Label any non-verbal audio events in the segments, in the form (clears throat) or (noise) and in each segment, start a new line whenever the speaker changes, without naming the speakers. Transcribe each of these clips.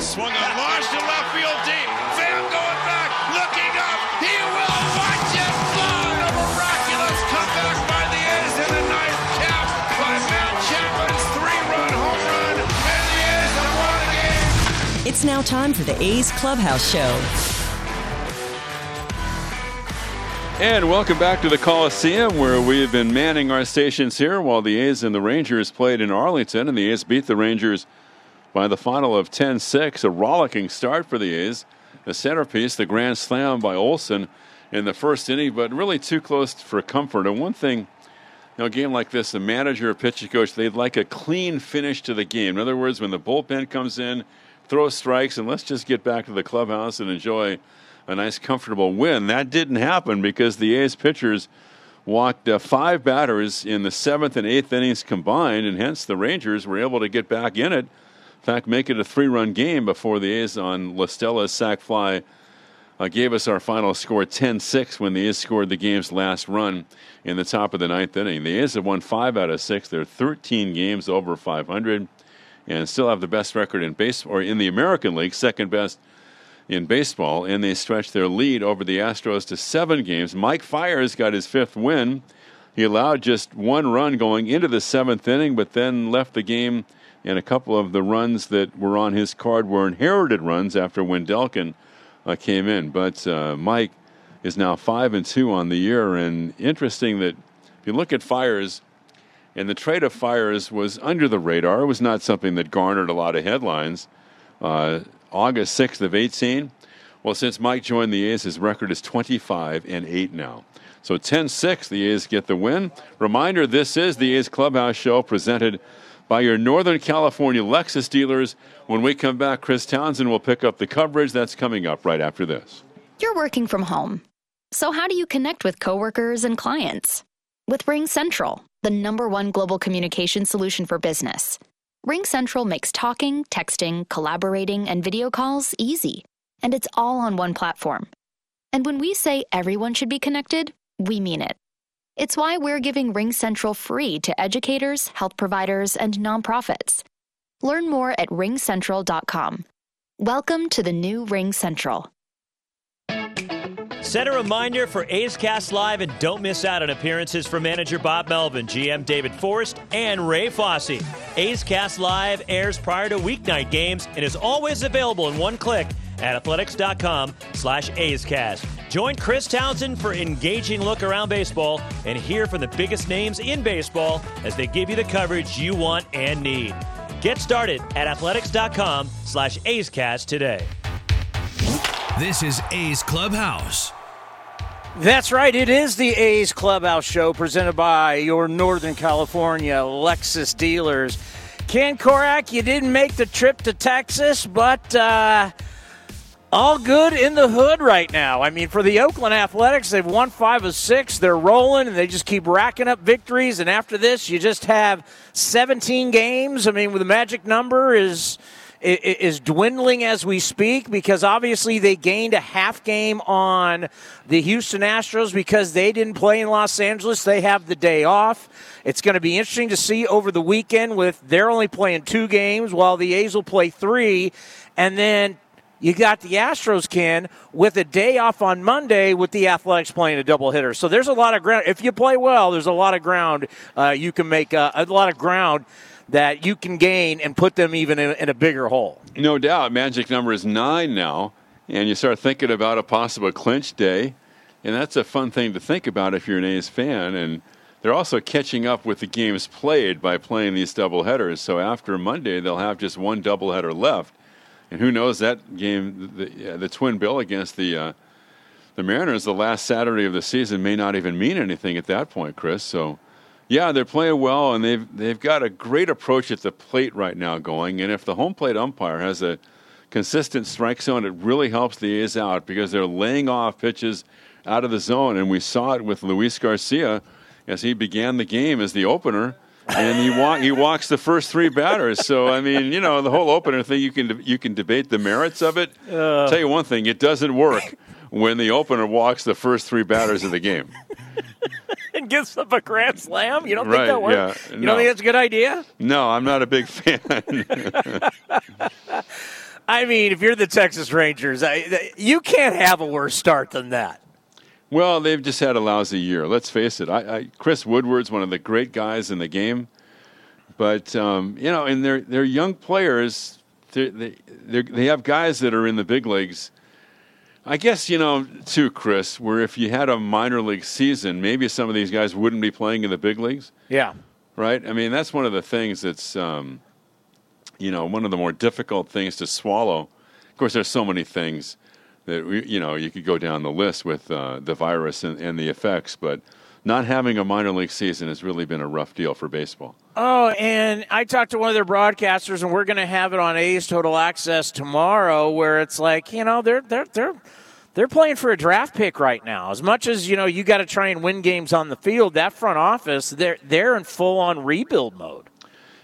Swung on, launched to left field deep. Pham going back, looking up. He will watch it fly. A miraculous comeback by the A's in the ninth, capped by Matt Chapman's three-run home run, and the A's have won the game.
It's now time for the A's Clubhouse Show.
And welcome back to the Coliseum, where we have been manning our stations here while the A's and the Rangers played in Arlington, and the A's beat the Rangers by the final of 10 6. A rollicking start for the A's. The centerpiece, the grand slam by Olson in the first inning, but really too close for comfort. And one thing, you know, a game like this, the manager or pitching coach, they'd like a clean finish to the game. In other words, when the bullpen comes in, throw strikes, and let's just get back to the clubhouse and enjoy a nice, comfortable win. That didn't happen because the A's pitchers walked uh, five batters in the seventh and eighth innings combined, and hence the Rangers were able to get back in it. Fact, make it a three run game before the A's on La Stella's sac fly uh, gave us our final score 10 6 when the A's scored the game's last run in the top of the ninth inning. The A's have won five out of six. They're 13 games over 500 and still have the best record in base or in the American League, second best in baseball, and they stretched their lead over the Astros to seven games. Mike Fiers got his fifth win. He allowed just one run going into the seventh inning, but then left the game. And a couple of the runs that were on his card were inherited runs after Wendelken uh, came in. But uh, Mike is now five and two on the year, and interesting that if you look at Fiers, and the trade of Fiers was under the radar. It was not something that garnered a lot of headlines. Uh, August 6th of 18. Well, since Mike joined the A's, his record is 25 and 8 now. So 10 6, the A's get the win. Reminder this is the A's Clubhouse Show presented by your Northern California Lexus dealers. When we come back, Chris Townsend will pick up the coverage that's coming up right after this.
You're working from home. So, how do you connect with coworkers and clients? With Ring Central, the number one global communication solution for business. Ring Central makes talking, texting, collaborating, and video calls easy, and it's all on one platform. And when we say everyone should be connected, we mean it. It's why we're giving Ring Central free to educators, health providers, and nonprofits. Learn more at ringcentral.com. Welcome to the new Ring Central.
Set a reminder for A's Cast Live and don't miss out on appearances from manager Bob Melvin, GM David Forst, and Ray Fosse. A's Cast Live airs prior to weeknight games and is always available in one click at athletics.com slash A'scast. Join Chris Townsend for engaging look around baseball and hear from the biggest names in baseball as they give you the coverage you want and need. Get started at athletics.com slash A'scast today.
This is A's Clubhouse.
That's right. It is the A's Clubhouse Show presented by your Northern California Lexus dealers. Ken Korach, you didn't make the trip to Texas, but uh, all good in the hood right now. I mean, for the Oakland Athletics, they've won five of six. They're rolling, and they just keep racking up victories. And after this, you just have 17 games. I mean, the magic number is is dwindling as we speak because obviously they gained a half game on the Houston Astros because they didn't play in Los Angeles. They have the day off. It's going to be interesting to see over the weekend with they're only playing two games while the A's will play three. And then you got the Astros, can with a day off on Monday with the Athletics playing a double doubleheader. So there's a lot of ground. If you play well, there's a lot of ground uh, you can make, uh, a lot of ground that you can gain and put them even in, in a bigger hole.
No doubt. Magic number is nine now, and you start thinking about a possible clinch day, and that's a fun thing to think about if you're an A's fan. And they're also catching up with the games played by playing these doubleheaders. So after Monday, they'll have just one doubleheader left, and who knows that game, the, the twin bill against the uh, the Mariners, the last Saturday of the season, may not even mean anything at that point, Chris. So yeah, they're playing well, and they've they've got a great approach at the plate right now going. And if the home plate umpire has a consistent strike zone, it really helps the A's out because they're laying off pitches out of the zone. And we saw it with Luis Garcia as he began the game as the opener. And he walk, he walks the first three batters. So I mean, you know, the whole opener thing you can you can debate the merits of it. Uh, Tell you one thing, it doesn't work when the opener walks the first three batters of the game. (laughs)
and gives up a grand slam? You don't think that works?
yeah,
You
no.
don't think that's a good idea?
No, I'm not a big fan.
I (laughs) I mean, if you're the Texas Rangers, I, you can't have a worse start than that.
Well, they've just had a lousy year. Let's face it. I, I, Chris Woodward's one of the great guys in the game, but um, you know, and they're they're young players. They're, they they have guys that are in the big leagues. I guess you know too, Chris. Where if you had a minor league season, maybe some of these guys wouldn't be playing in the big leagues.
Yeah.
Right. I mean, that's one of the things that's um, you know one of the more difficult things to swallow. Of course, there's so many things that we, you know you could go down the list with uh, the virus and, and the effects, but not having a minor league season has really been a rough deal for baseball.
Oh, and I talked to one of their broadcasters, and we're going to have it on A's Total Access tomorrow, where it's like you know they're they're they're they're playing for a draft pick right now. As much as you know you got to try and win games on the field, that front office they're they're in full on rebuild mode.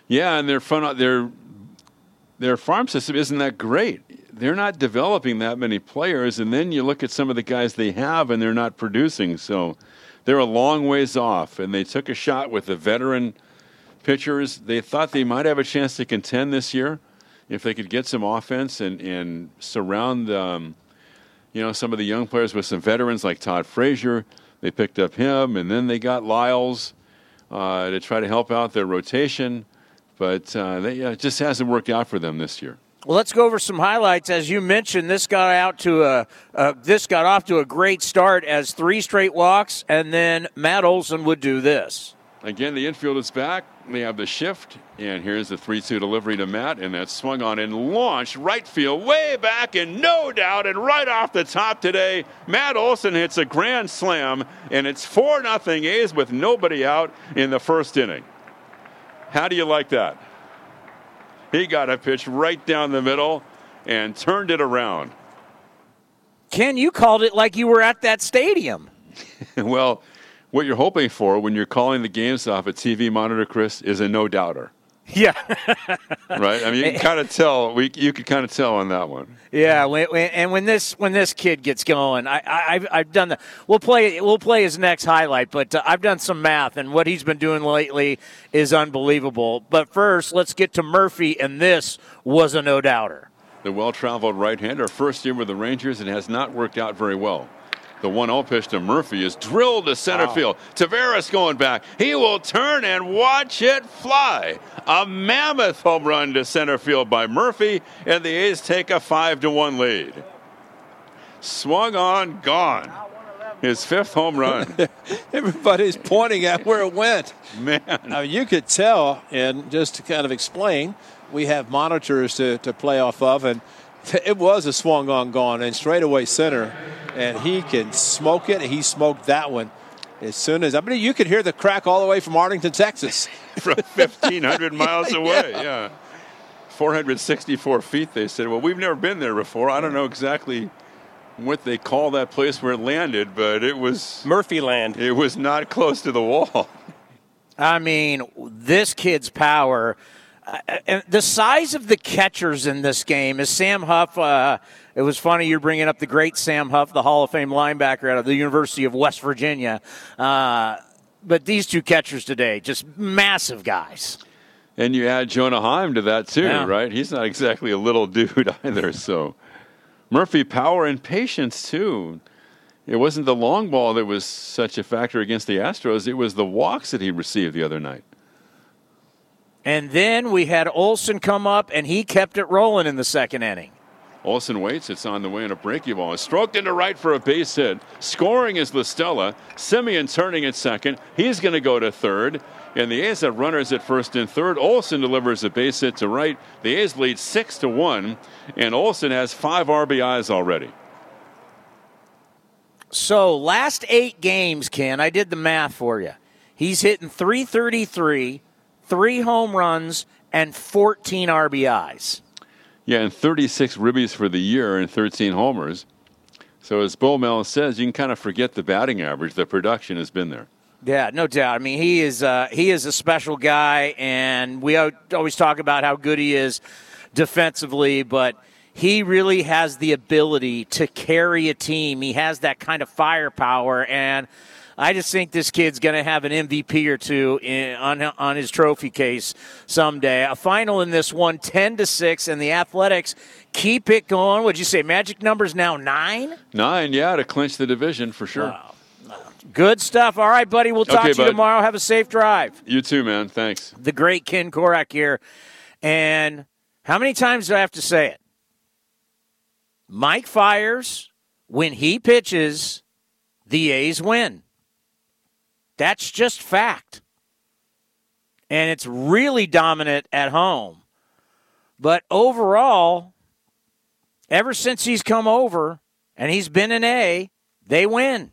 Yeah, and their front their their farm system isn't that great. They're not developing that many players, and then you look at some of the guys they have, and they're not producing. So they're a long ways off, and they took a shot with the veteran pitchers. They thought they might have a chance to contend this year if they could get some offense and and surround. Um, you know, some of the young players with some veterans like Todd Frazier. They picked up him, and then they got Lyles uh, to try to help out their rotation. But uh, they, uh, it just hasn't worked out for them this year.
Well, let's go over some highlights. As you mentioned, this got out to a uh, this got off to a great start as three straight walks, and then Matt Olson would do this.
Again, the infield is back. They have the shift, and here's the 3 2 delivery to Matt, and that's swung on and launched right field, way back, and no doubt, and right off the top today, Matt Olson hits a grand slam, and it's 4 0 A's with nobody out in the first inning. How do you like that? He got a pitch right down the middle and turned it around.
Ken, you called it like you were at that stadium. (laughs)
well, what you're hoping for when you're calling the games off a TV monitor, Chris, is a no doubter. (laughs)
Yeah.
right. I mean, you can (laughs) kind of tell. We you could kind of tell on that one.
Yeah, and when this when this kid gets going, I, I I've done the. We'll play we'll play his next highlight, but uh, I've done some math, and what he's been doing lately is unbelievable. But first, let's get to Murphy, and this was a no doubter.
The well traveled right hander, first year with the Rangers, and has not worked out very well. The 1 0 pitch to Murphy is drilled to center wow. field. Taveras going back. He will turn and watch it fly. A mammoth home run to center field by Murphy, and the A's take a 5 to 1 lead. Swung on, gone. His fifth home run. (laughs)
Everybody's pointing at where it went.
Man.
Now, you could tell, and just to kind of explain, we have monitors to, to play off of, and it was a swung on gone and straightaway center, and he can smoke it. He smoked that one as soon as I mean you could hear the crack all the way from Arlington, Texas, (laughs)
from 1,500 miles (laughs) away. yeah. yeah. 464 feet. They said, "Well, we've never been there before. I don't know exactly." What they call that place where it landed, but it was
Murphy Land.
It was not close to the wall.
I mean, this kid's power and the size of the catchers in this game is Sam Huff. Uh, it was funny you're bringing up the great Sam Huff, the Hall of Fame linebacker out of the University of West Virginia. Uh, but these two catchers today, just massive guys.
And you add Jonah Heim to that too, yeah. right? He's not exactly a little (laughs) dude either. So Murphy, power and patience too. It wasn't the long ball that was such a factor against the Astros. It was the walks that he received the other night.
And then we had Olson come up, and he kept it rolling in the second inning.
Olson waits. It's on the way in a breaking ball. Stroked into right for a base hit. Scoring is Listella. Semien turning at second. He's going to go to third. And the A's have runners at first and third. Olson delivers a base hit to right. The A's lead six to one, and Olson has five RBIs already.
So last eight games, Ken, I did the math for you. He's hitting 333 three home runs, and 14 RBIs.
Yeah, and 36 ribbies for the year and 13 homers. So as Bo Mel says, you can kind of forget the batting average. The production has been there.
Yeah, no doubt. I mean, he is uh, he is a special guy, and we always talk about how good he is defensively, but he really has the ability to carry a team. He has that kind of firepower, and I just think this kid's going to have an MVP or two in, on on his trophy case someday. A final in this one, 10 to six, and the Athletics keep it going. Would you say magic numbers now nine?
Nine, yeah, to clinch the division for sure.
Wow. Good stuff. All right, buddy. We'll talk
Okay,
to you
bud.
tomorrow. Have a safe drive.
You too, man. Thanks.
The great Ken Korach here. And how many times do I have to say it? Mike Fiers when he pitches, the A's win. That's just fact. And it's really dominant at home. But overall, ever since he's come over and he's been an A, they win.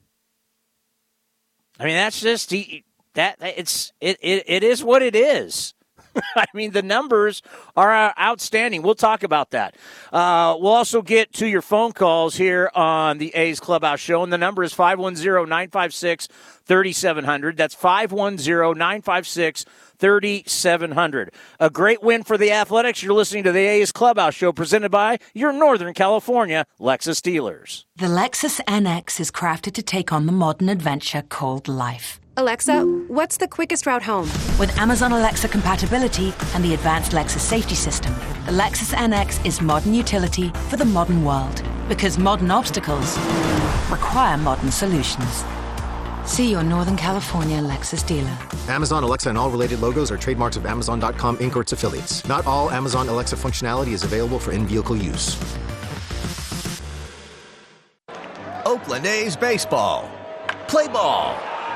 I mean, that's just he, that it's it, it it is what it is. (laughs) I mean, the numbers are outstanding. We'll talk about that. Uh, we'll also get to your phone calls here on the A's Clubhouse Show, and the number is 510 956 3700. That's 510 956 3700. A great win for the Athletics. You're listening to the A's Clubhouse Show presented by your Northern California Lexus dealers.
The Lexus NX is crafted to take on the modern adventure called life.
Alexa, what's the quickest route home?
With Amazon Alexa compatibility and the advanced Lexus safety system, the Lexus NX is modern utility for the modern world. Because modern obstacles require modern solutions. See your Northern California Lexus dealer.
Amazon Alexa and all related logos are trademarks of Amazon.com Inc. or its affiliates. Not all Amazon Alexa functionality is available for in vehicle use.
Oakland A's baseball. Play ball.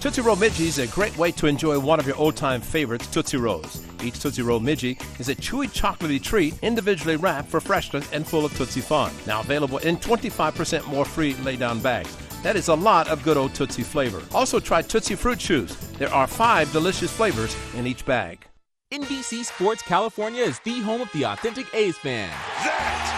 Tootsie Roll Midgee is a great way to enjoy one of your old time favorites, Tootsie Rolls. Each Tootsie Roll Midgee is a chewy chocolatey treat individually wrapped for freshness and full of Tootsie Fun. Now available in 25% more free lay down bags. That is a lot of good old Tootsie flavor. Also try Tootsie Fruit Chews. There are five delicious flavors in each bag.
NBC Sports California is the home of the authentic A's fan.
That baby is gone.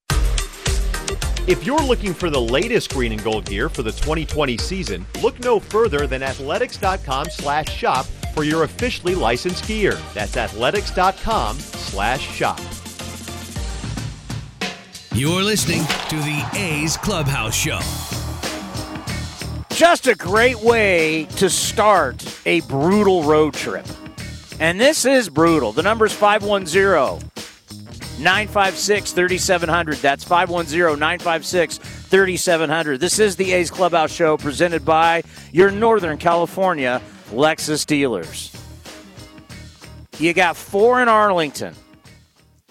If you're looking for the latest green and gold gear for the 2020 season, look no further than athletics.com/shop for your officially licensed gear. That's athletics.com/shop.
You're listening to the A's Clubhouse Show.
Just a great way to start a brutal road trip. And this is brutal. The number is 510 956 3700. That's 510 956 3700. This is the A's Clubhouse Show presented by your Northern California Lexus dealers. You got four in Arlington,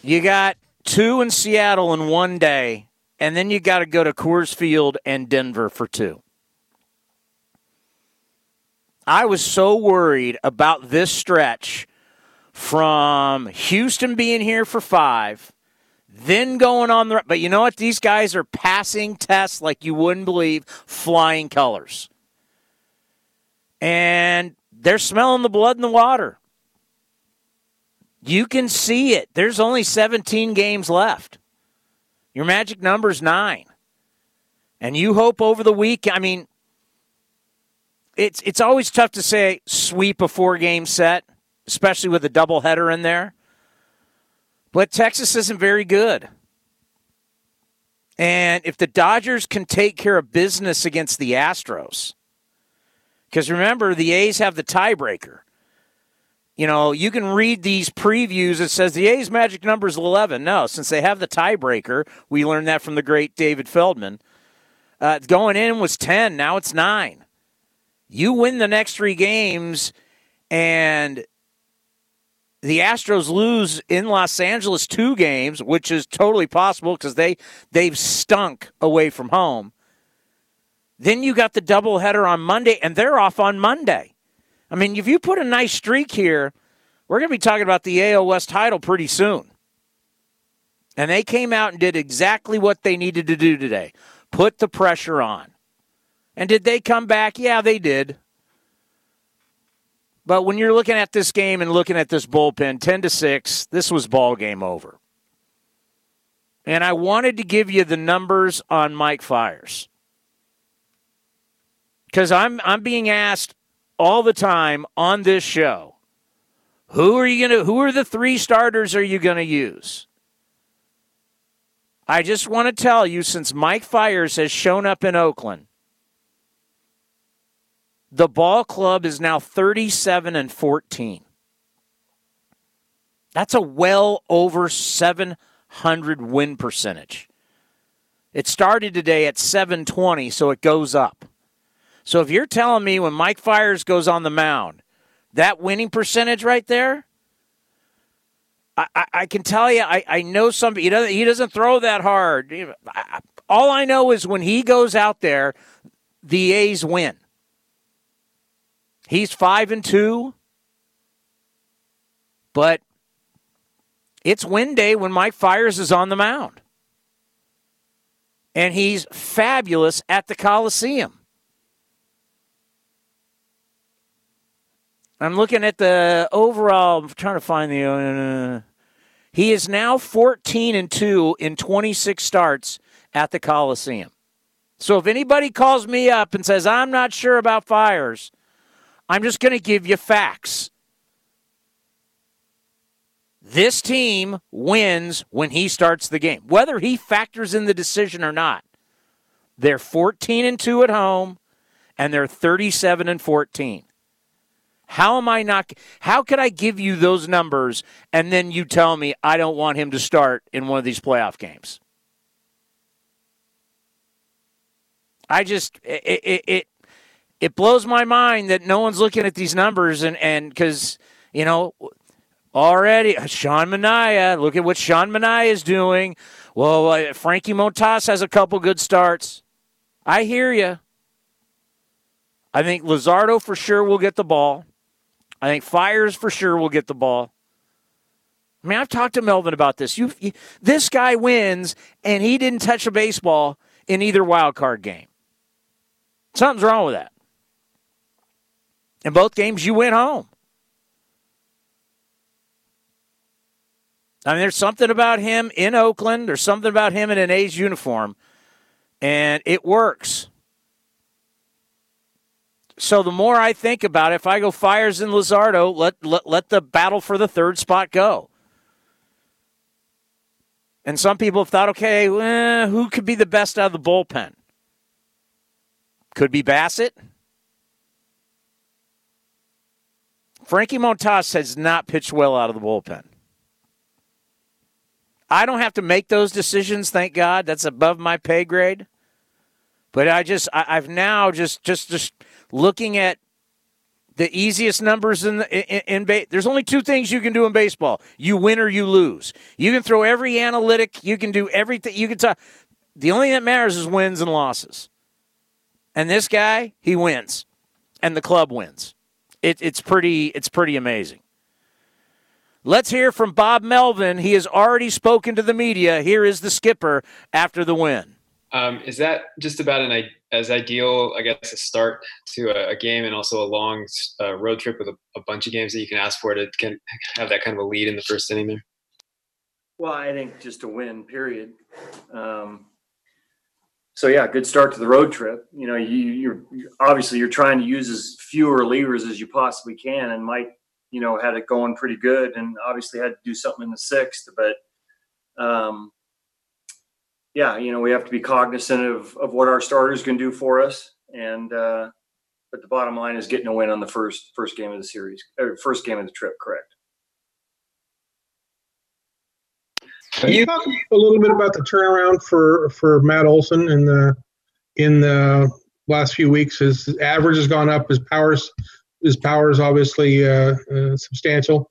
you got two in Seattle in one day, and then you got to go to Coors Field and Denver for two. I was so worried about this stretch from Houston being here for five, then going on the. But you know what? These guys are passing tests like you wouldn't believe, flying colors. And they're smelling the blood in the water. You can see it. There's only 17 games left. Your magic number's nine. And you hope over the week, I mean, it's it's always tough to say sweep a four game set, especially with a doubleheader in there. But Texas isn't very good. And if the Dodgers can take care of business against the Astros, because remember, the A's have the tiebreaker. You know, you can read these previews. It says the A's magic number is 11. No, since they have the tiebreaker, we learned that from the great David Feldman. Uh, going in was 10. Now it's 9. You win the next three games, and the Astros lose in Los Angeles two games, which is totally possible because they they've stunk away from home. Then you got the doubleheader on Monday, and they're off on Monday. I mean, if you put a nice streak here, we're going to be talking about the AL West title pretty soon. And they came out and did exactly what they needed to do today put the pressure on. And did they come back? Yeah, they did. But when you're looking at this game and looking at this bullpen, 10 to 6, this was ball game over. And I wanted to give you the numbers on Mike Fiers. Cuz I'm I'm being asked all the time on this show, who are you going to who are the three starters are you going to use? I just want to tell you since Mike Fiers has shown up in Oakland, the ball club is now 37 and 14. That's a well over 700 win percentage. It started today at 720, so it goes up. So if you're telling me when Mike Fiers goes on the mound, that winning percentage right there, I, I, I can tell you, I, I know somebody, he doesn't, he doesn't throw that hard. All I know is when he goes out there, the A's win. He's five and two, but it's win day when Mike Fiers is on the mound. And he's fabulous at the Coliseum. I'm looking at the overall, I'm trying to find the. Uh, he is now 14 and 2 in 26 starts at the Coliseum. So if anybody calls me up and says, I'm not sure about Fiers, I'm just going to give you facts. This team wins when he starts the game, whether he factors in the decision or not. They're 14 and 2 at home and they're 37 and 14. How am I not how could I give you those numbers and then you tell me I don't want him to start in one of these playoff games? I just it, it, it it blows my mind that no one's looking at these numbers and and because you know already Sean Manaea. Look at what Sean Manaea is doing. Well, uh, Frankie Montas has a couple good starts. I hear you. I think Luzardo for sure will get the ball. I think Fiers for sure will get the ball. I mean, I've talked to Melvin about this. You, you, this guy wins, and he didn't touch a baseball in either wild card game. Something's wrong with that. In both games, you went home. I mean, there's something about him in Oakland. There's something about him in an A's uniform, and it works. So the more I think about it, if I go Fiers and Luzardo, let, let, let the battle for the third spot go. And some people have thought, okay, who could be the best out of the bullpen? Could be Bassitt. Frankie Montas has not pitched well out of the bullpen. I don't have to make those decisions, thank God. That's above my pay grade. But I just, I, have now just, just, just looking at the easiest numbers in the, in, in, in there's only two things you can do in baseball: you win or you lose. You can throw every analytic, you can do everything. You can talk. The only thing that matters is wins and losses. And this guy, he wins, and the club wins. It, it's pretty it's pretty amazing. Let's hear from Bob Melvin. He has already spoken to the media. Here is the skipper after the win.
Um, is that just about an as ideal, I guess, a start to a, a game and also a long uh, road trip with a, a, bunch of games that you can ask for to can have that kind of a lead in the first inning there?
Well, I think just a win, period. Um, so yeah, good start to the road trip. You know, you, you're, you're obviously you're trying to use as fewer levers as you possibly can, and Mike, you know, had it going pretty good, and obviously had to do something in the sixth. But um, yeah, you know, we have to be cognizant of of what our starters can do for us, and uh, but the bottom line is getting a win on the first first game of the series, or first game of the trip. Correct.
Can you talk a little bit about the turnaround for for Matt Olson in the in the last few weeks? His average has gone up. His powers his powers obviously uh, uh, substantial.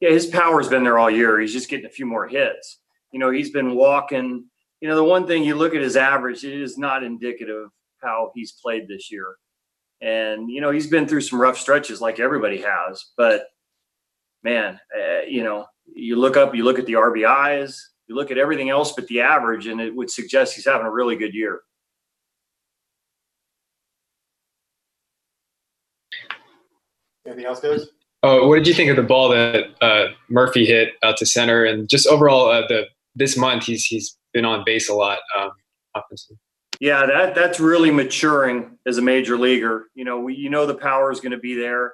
yeah, his power's been there all year. He's just getting a few more hits. You know, he's been walking. You know, the one thing you look at his average, it is not indicative of how he's played this year. And you know, he's been through some rough stretches like everybody has. But man, uh, you know, you look up, you look at the RBIs, you look at everything else but the average, and it would suggest he's having a really good year.
Anything else, guys?
Oh, what did you think of the ball that uh, Murphy hit out to center, and just overall uh, the this month he's he's been on base a lot um, offensively.
Yeah, that that's really maturing as a major leaguer. You know, we, you know the power is going to be there.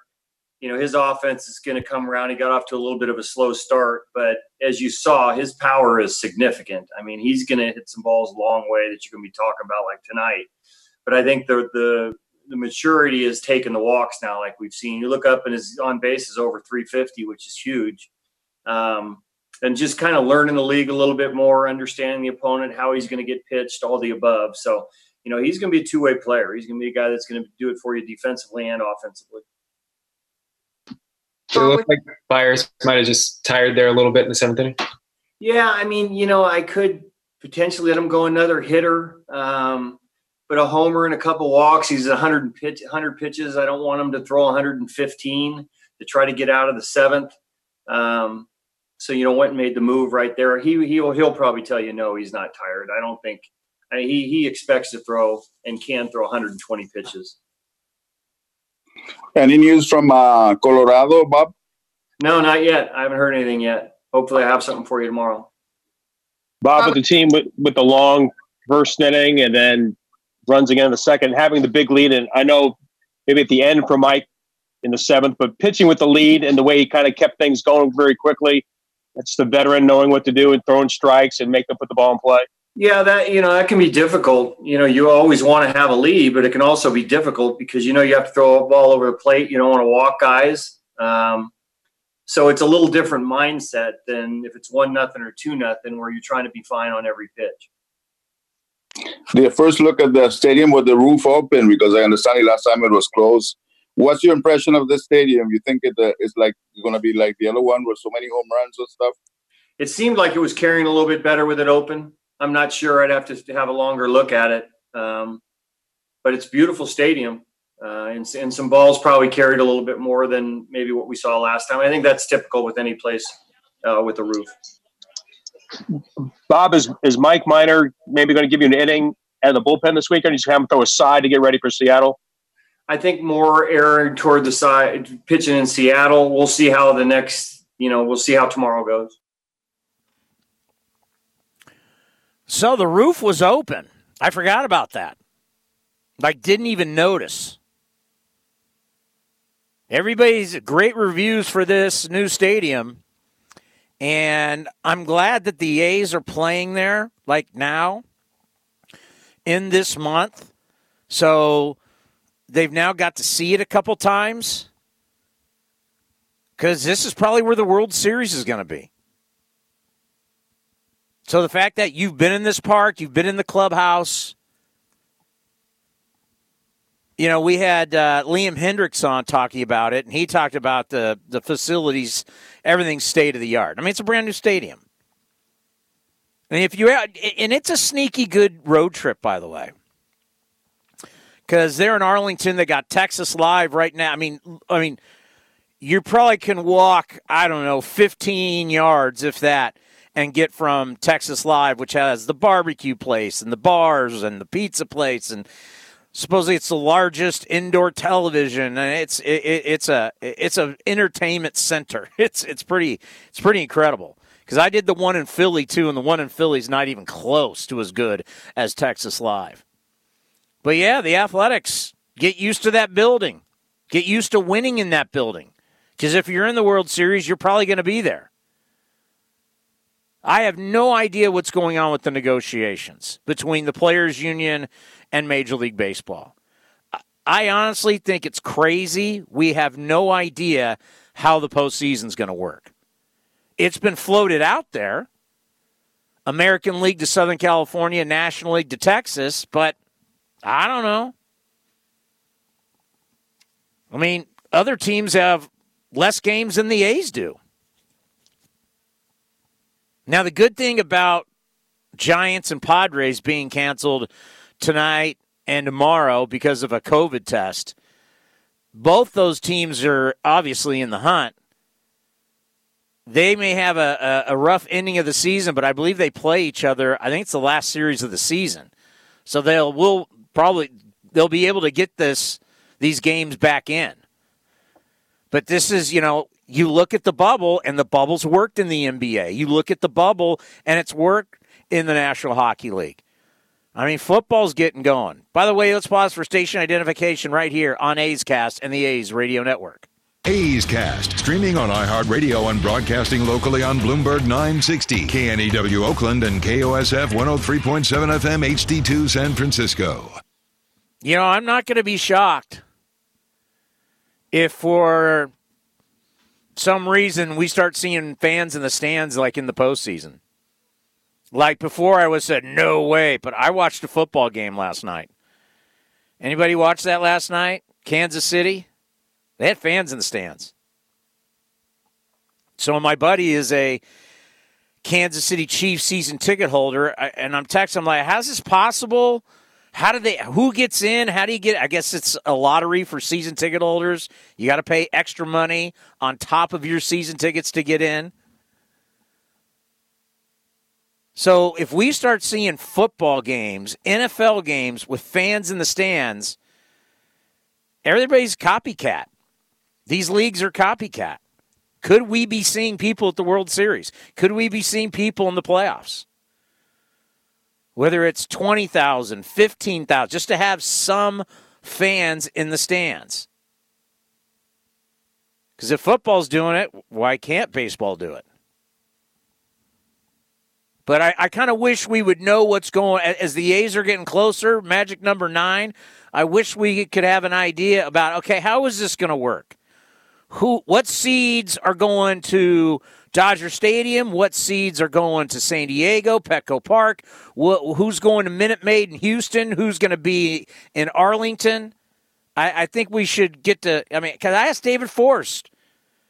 You know, his offense is going to come around. He got off to a little bit of a slow start, but as you saw, his power is significant. I mean, he's going to hit some balls a long way that you're going to be talking about like tonight. But I think the the the maturity has taken the walks now, like we've seen. You look up and his on base is over 350, which is huge. Um, and just kind of learning the league a little bit more, understanding the opponent, how he's going to get pitched, all the above. So, you know, he's going to be a two way player. He's going to be a guy that's going to do it for you defensively and offensively.
So it looked like Fiers might have just tired there a little bit in the seventh inning.
Yeah, I mean, you know, I could potentially let him go another hitter. Um, but a homer and a couple walks. He's 100 pitch, 100 pitches. I don't want him to throw 115 to try to get out of the seventh. Um, so you know, went and made the move right there. He he'll he'll probably tell you no, he's not tired. I don't think. I mean, he he expects to throw and can throw 120 pitches.
Any news from uh, Colorado, Bob?
No, not yet. I haven't heard anything yet. Hopefully, I have something for you tomorrow.
Bob, with the team with, with the long first inning and then runs again in the second, having the big lead. And I know maybe at the end for Mike in the seventh, but pitching with the lead and the way he kind of kept things going very quickly. It's the veteran knowing what to do and throwing strikes and make them put the ball in play.
Yeah, that you know that can be difficult. You know, you always want to have a lead, but it can also be difficult because you know you have to throw a ball over the plate. You don't want to walk guys. Um, so it's a little different mindset than if it's one nothing or two nothing, where you're trying to be fine on every pitch
the first look at the stadium with the roof open because I understand the last time it was closed. What's your impression of this stadium? You think it uh, is like going to be like the other one with so many home runs and stuff?
It seemed like it was carrying a little bit better with it open. I'm not sure. I'd have to have a longer look at it. Um, but it's beautiful stadium, uh, and, and some balls probably carried a little bit more than maybe what we saw last time. I think that's typical with any place uh, with a roof.
Bob, is is Mike Minor maybe going to give you an inning and the bullpen this weekend? You just have him throw a side to get ready for Seattle.
I think more erring toward the side, pitching in Seattle. We'll see how the next, you know, we'll see how tomorrow goes.
So the roof was open. I forgot about that. Like, didn't even notice. Everybody's great reviews for this new stadium. And I'm glad that the A's are playing there, like now, in this month. So they've now got to see it a couple times. Because this is probably where the World Series is going to be. So the fact that you've been in this park, you've been in the clubhouse, you know, we had uh, Liam Hendriks on talking about it, and he talked about the the facilities, everything state of the art. I mean, it's a brand new stadium. And if you and it's a sneaky good road trip, by the way, because they're in Arlington. They got Texas Live right now. I mean, I mean, you probably can walk. I don't know, fifteen yards, if that, and get from Texas Live, which has the barbecue place and the bars and the pizza place and supposedly it's the largest indoor television and it's it, it's a it's a entertainment center. (laughs) It's it's pretty it's pretty incredible. Because i did the one in philly too and the one in philly's not even close to as good as texas live. But yeah the athletics get used to that building. Get used to winning in that building. Because if you're in the world series you're probably going to be there I have no idea what's going on with the negotiations between the players' union and Major League Baseball. I honestly think it's crazy. We have no idea how the postseason's going to work. It's been floated out there American League to Southern California, National League to Texas, but I don't know. I mean, other teams have less games than the A's do. Now, the good thing about Giants and Padres being canceled tonight and tomorrow because of a COVID test, both those teams are obviously in the hunt. They may have a, a, a rough ending of the season, but I believe they play each other. I think it's the last series of the season, so they'll will probably they'll be able to get this these games back in. But this is, you know, you look at the bubble and the bubble's worked in the NBA. You look at the bubble and it's worked in the National Hockey League. I mean, football's getting going. By the way, let's pause for station identification right here on A's Cast and the A's Radio Network.
A's Cast, streaming on iHeartRadio and broadcasting locally on Bloomberg 960, KNEW Oakland, and KOSF 103.7 FM HD2 San Francisco.
You know, I'm not going to be shocked if for some reason we start seeing fans in the stands like in the postseason. Like before, I was said no way, but I watched a football game last night. Anybody watch that last night? Kansas City, they had fans in the stands. So my buddy is a Kansas City Chiefs season ticket holder, and I'm texting him like, "How's this possible? How do they? Who gets in? How do you get? I guess it's a lottery for season ticket holders. You got to pay extra money on top of your season tickets to get in." So if we start seeing football games, NFL games with fans in the stands, everybody's copycat. These leagues are copycat. Could we be seeing people at the World Series? Could we be seeing people in the playoffs? Whether it's 20,000, 15,000, just to have some fans in the stands. Because if football's doing it, why can't baseball do it? But I, I kind of wish we would know what's going as the A's are getting closer. Magic number nine. I wish we could have an idea about okay, how is this going to work? Who, what seeds are going to Dodger Stadium? What seeds are going to San Diego, Petco Park? who's going to Minute Maid in Houston? Who's going to be in Arlington? I, I think we should get to. I mean, because I asked David Forst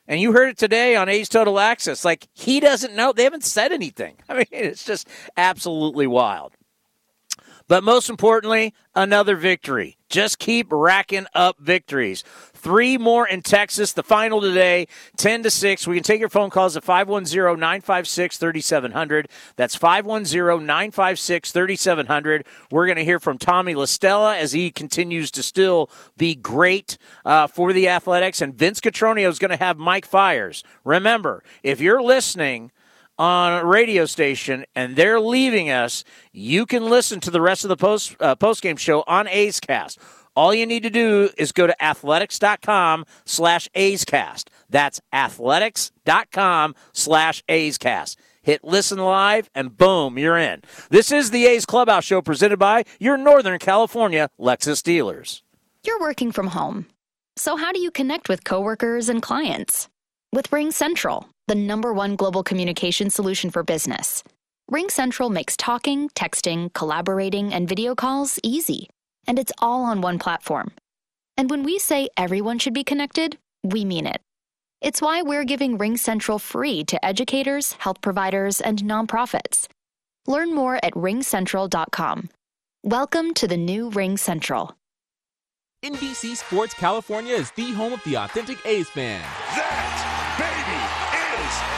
and you heard it today on A's Total Access. Like, he doesn't know. They haven't said anything. (laughs) I mean, it's just absolutely wild. But most importantly, another victory. Just keep racking up victories. Three more in Texas. The final today, 10 to 6. We can take your phone calls at 510 956 3700. That's 510 956 3700. We're going to hear from Tommy La Stella as he continues to still be great uh, for the Athletics. And Vince Cotroneo is going to have Mike Fiers. Remember, if you're listening, on a radio station and they're leaving us, you can listen to the rest of the post uh, post game show on A's Cast. All you need to do is go to athletics.com slash A'scast. That's athletics.com slash A'scast. Hit listen live and boom, you're in. This is the A's Clubhouse Show presented by your Northern California Lexus dealers.
You're working from home. So how do you connect with coworkers and clients? With Ring Central, the number one global communication solution for business. Ring Central makes talking, texting, collaborating, and video calls easy and it's all on one platform. And when we say everyone should be connected, we mean it. It's why we're giving Ring Central free to educators, health providers, and nonprofits. Learn more at ringcentral.com. Welcome to the new Ring Central.
NBC Sports California is the home of the authentic A's fan.
That baby is gone.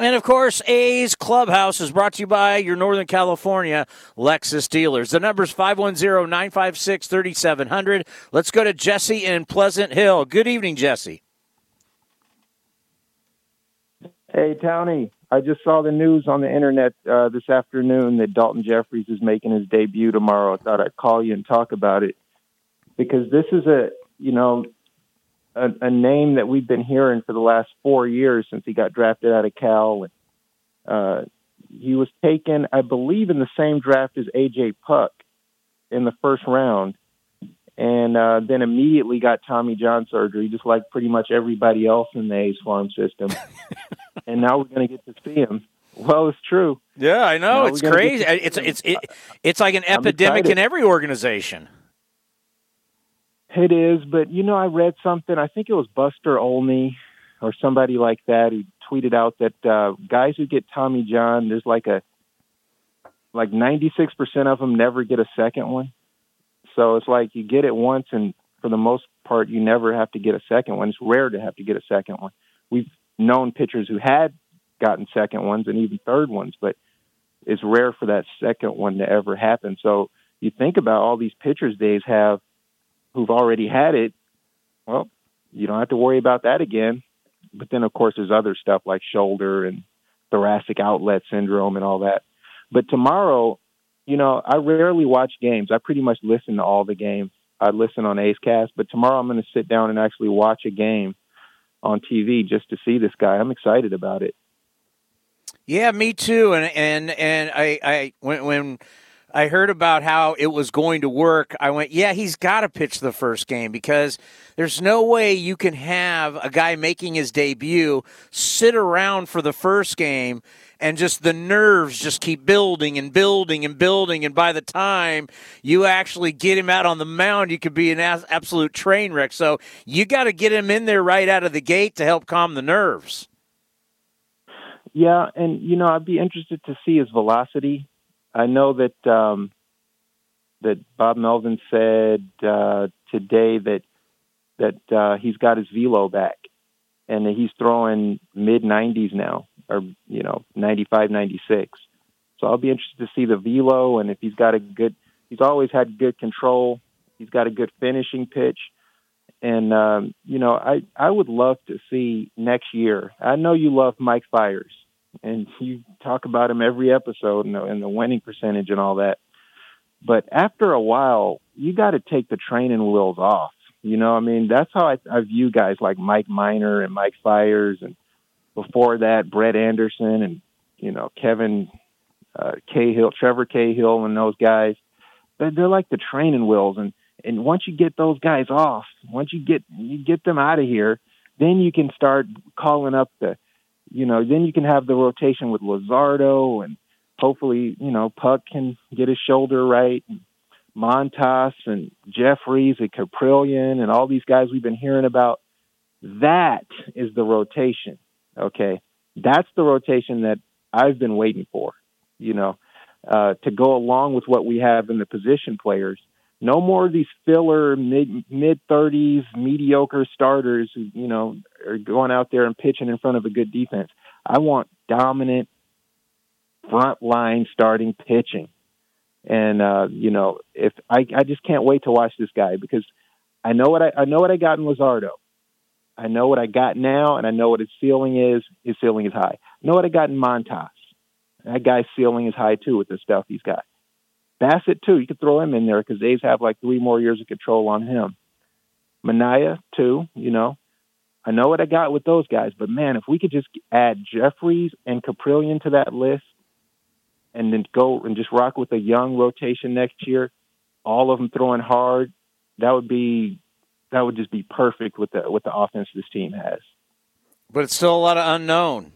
And of course, A's Clubhouse is brought to you by your Northern California Lexus dealers. The number is 510 956 3700. Let's go to Jesse in Pleasant Hill. Good evening, Jesse.
Hey, Tony. I just saw the news on the internet uh, this afternoon that Daulton Jefferies is making his debut tomorrow. I thought I'd call you and talk about it because this is a, you know, a, a name that we've been hearing for the last four years since he got drafted out of Cal. And uh, he was taken, I believe, in the same draft as AJ Puk in the first round, and uh, then immediately got Tommy John surgery, just like pretty much everybody else in the A's farm system. (laughs) and now we're going to get to see him. Well, it's true.
Yeah, I know.
Now
it's crazy. It's it's it, it's like an
I'm
epidemic in every organization.
It is, but you know, I read something. I think it was Buster Olney or somebody like that who tweeted out that uh, guys who get Tommy John, there's like a like 96% of them never get a second one. So it's like you get it once, and for the most part, you never have to get a second one. It's rare to have to get a second one. We've known pitchers who had gotten second ones and even third ones, but it's rare for that second one to ever happen. So you think about all these pitchers days have who've already had it, well, you don't have to worry about that again. But then, of course, there's other stuff like shoulder and thoracic outlet syndrome and all that. But tomorrow, you know, I rarely watch games. I pretty much listen to all the games. I listen on A's Cast, but tomorrow I'm going to sit down and actually watch a game on TV just to see this guy. I'm excited about it.
Yeah, me too. And and and I I when when I heard about how it was going to work, I went, yeah, he's got to pitch the first game because there's no way you can have a guy making his debut sit around for the first game and just the nerves just keep building and building and building. And by the time you actually get him out on the mound you could be an absolute train wreck. So you got to get him in there right out of the gate to help calm the nerves.
Yeah, and you know, I'd be interested to see his velocity. I know that um, that Bob Melvin said uh, today that that uh, he's got his velo back, and that he's throwing mid 90s now, or you know, 95, 96. So I'll be interested to see the velo, and if he's got a good, he's always had good control. He's got a good finishing pitch, and um, you know, I I would love to see next year. I know you love Mike Fiers, and you talk about him every episode and the, and the winning percentage and all that. But after a while, you got to take the training wheels off. You know, I mean, that's how I, I view guys like Mike Minor and Mike Fiers, and before that, Brett Anderson and you know Kevin uh, Cahill, Trevor Cahill, and those guys. They're, they're like the training wheels, and and once you get those guys off, once you get you get them out of here, then you can start calling up the, you know, then you can have the rotation with Luzardo and hopefully, you know, Puk can get his shoulder right. And Montas and Jefferies and Kaprielian and all these guys we've been hearing about. That is the rotation. Okay. That's the rotation that I've been waiting for, you know, uh, to go along with what we have in the position players. No more of these filler mid mid thirties mediocre starters who, you know, are going out there and pitching in front of a good defense. I want dominant front line starting pitching. And uh, you know, if I I just can't wait to watch this guy because I know what I I know what I got in Luzardo. I know what I got now, and I know what his ceiling is. His ceiling is high. I know what I got in Montas. That guy's ceiling is high too with the stuff he's got. Bassitt too. You could throw him in there because A's have like three more years of control on him. Manaea too. You know, I know what I got with those guys, but man, if we could just add Jefferies and Kaprielian to that list, and then go and just rock with a young rotation next year, all of them throwing hard, that would be that would just be perfect with the with the offense this team has.
but it's still a lot of unknown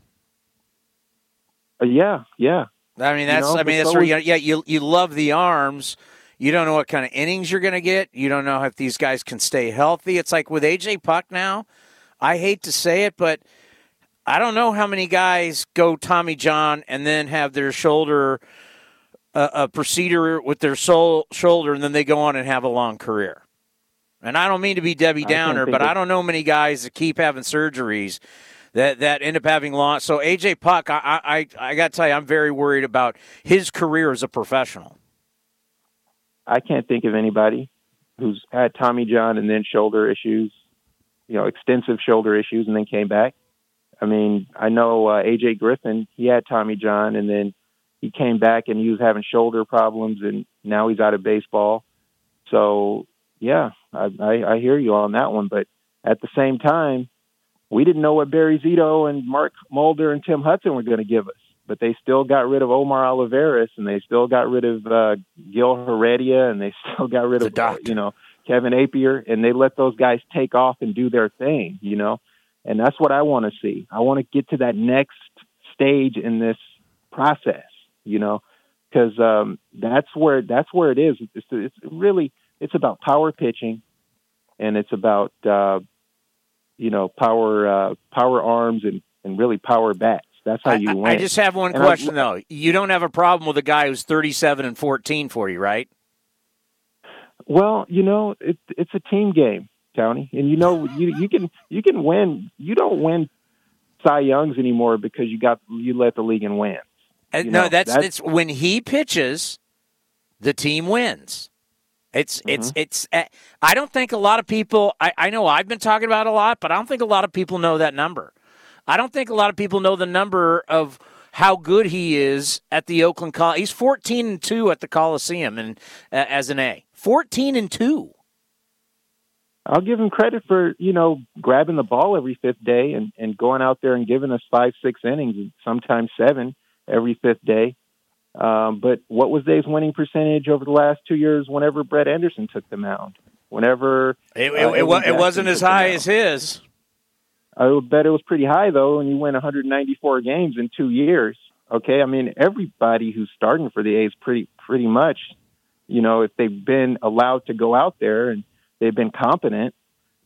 Uh, yeah, yeah.
I mean,
You
that's.
know,
I mean, that's where you, yeah. You you love the arms. You don't know what kind of innings you're going to get. You don't know if these guys can stay healthy. It's like with AJ Puk now. I hate to say it, but I don't know how many guys go Tommy John and then have their shoulder uh, a procedure with their soul, shoulder, and then they go on and have a long career. And I don't mean to be Debbie Downer,
think
but I don't know many guys that keep having surgeries that that end up having long. So AJ Puk, I I, I got to tell you, I'm very worried about his career as a professional.
I can't think of anybody who's had Tommy John and then shoulder issues, you know, extensive shoulder issues, and then came back. I mean, I know uh, AJ Griffin, he had Tommy John, and then he came back and he was having shoulder problems, and now he's out of baseball. So yeah, I, I, I hear you on that one, but at the same time, we didn't know what Barry Zito and Mark Mulder and Tim Hudson were going to give us, but they still got rid of Omar Olivares and they still got rid of uh, Gil Heredia and they (laughs) still got rid of you know Kevin Appier, and they let those guys take off and do their thing, you know, and that's what I want to see. I want to get to that next stage in this process, you know, because um, that's where that's where it is. It's, it's really it's about power pitching, and it's about uh, you know, power uh, power arms and, and really power bats. That's how you
I,
win.
I just have one
and
question
I,
though. You don't have a problem with a guy who's 37 and 14 for you, right?
Well, you know, it, it's a team game, Tony, and you know you you can you can win. You don't win Cy Youngs anymore because you got you let the league in wins.
Uh, no, that's, that's when he pitches, the team wins. It's mm-hmm. it's it's. Uh, I don't think a lot of people. I, I know I've been talking about a lot, but I don't think a lot of people know that number. I don't think a lot of people know the number of how good he is at the Oakland Col. He's fourteen and two at the Coliseum and uh, as an A. Fourteen and two.
I'll give him credit for you know grabbing the ball every fifth day and and going out there and giving us five six innings and sometimes seven every fifth day. Um, but what was Dave's winning percentage over the last two years? Whenever Brett Anderson took the mound, whenever
it, it, uh, it, it wasn't as high as his.
I would bet it was pretty high though, and you win 194 games in two years. Okay, I mean everybody who's starting for the A's pretty pretty much, you know, if they've been allowed to go out there and they've been competent,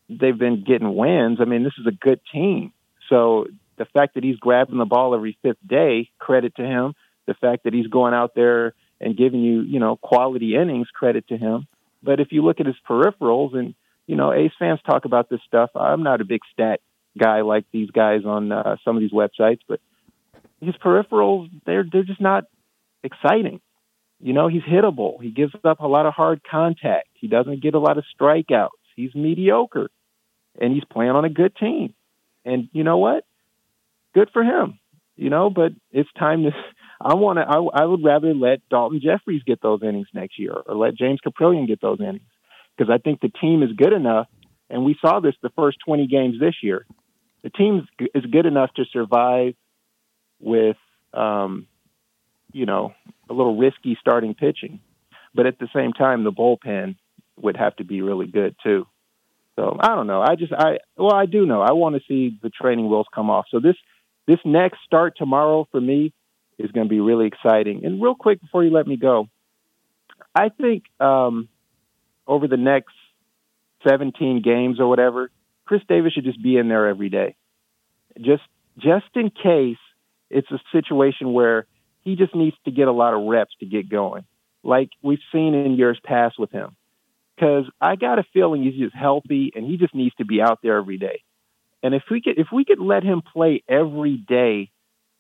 they've been getting wins. I mean, this is a good team. So the fact that he's grabbing the ball every fifth day, credit to him the fact that he's going out there and giving you, you know, quality innings, credit to him. But if you look at his peripherals, and you know, Ace fans talk about this stuff. I'm not a big stat guy like these guys on uh, some of these websites, but his peripherals, they're they're just not exciting. You know, he's hittable. He gives up a lot of hard contact. He doesn't get a lot of strikeouts. He's mediocre, and he's playing on a good team. And you know what? Good for him. You know, but it's time to (laughs) I want to. I, I would rather let Daulton Jefferies get those innings next year, or let James Kaprielian get those innings, because I think the team is good enough. And we saw this the first 20 games this year. The team is good enough to survive with, um, you know, a little risky starting pitching, but at the same time, the bullpen would have to be really good too. So I don't know. I just I well I do know. I want to see the training wheels come off. So this this next start tomorrow for me is going to be really exciting. And real quick before you let me go, I think um, over the next 17 games or whatever, Khris Davis should just be in there every day, just just in case it's a situation where he just needs to get a lot of reps to get going, like we've seen in years past with him. Because I got a feeling he's just healthy and he just needs to be out there every day. And if we could if we could let him play every day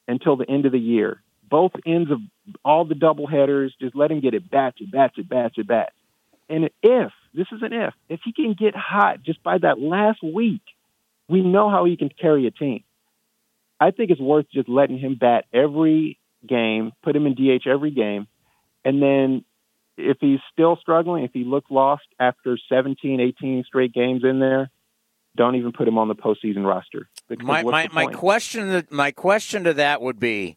until the end of the year, both ends of all the double headers. Just let him get it bats at bats at bats at bats. And if this is an if, if he can get hot just by that last week, we know how he can carry a team. I think it's worth just letting him bat every game, put him in DH every game, and then if he's still struggling, if he looks lost after 17, 18 straight games in there, don't even put him on the postseason roster.
My my, my question my question to that would be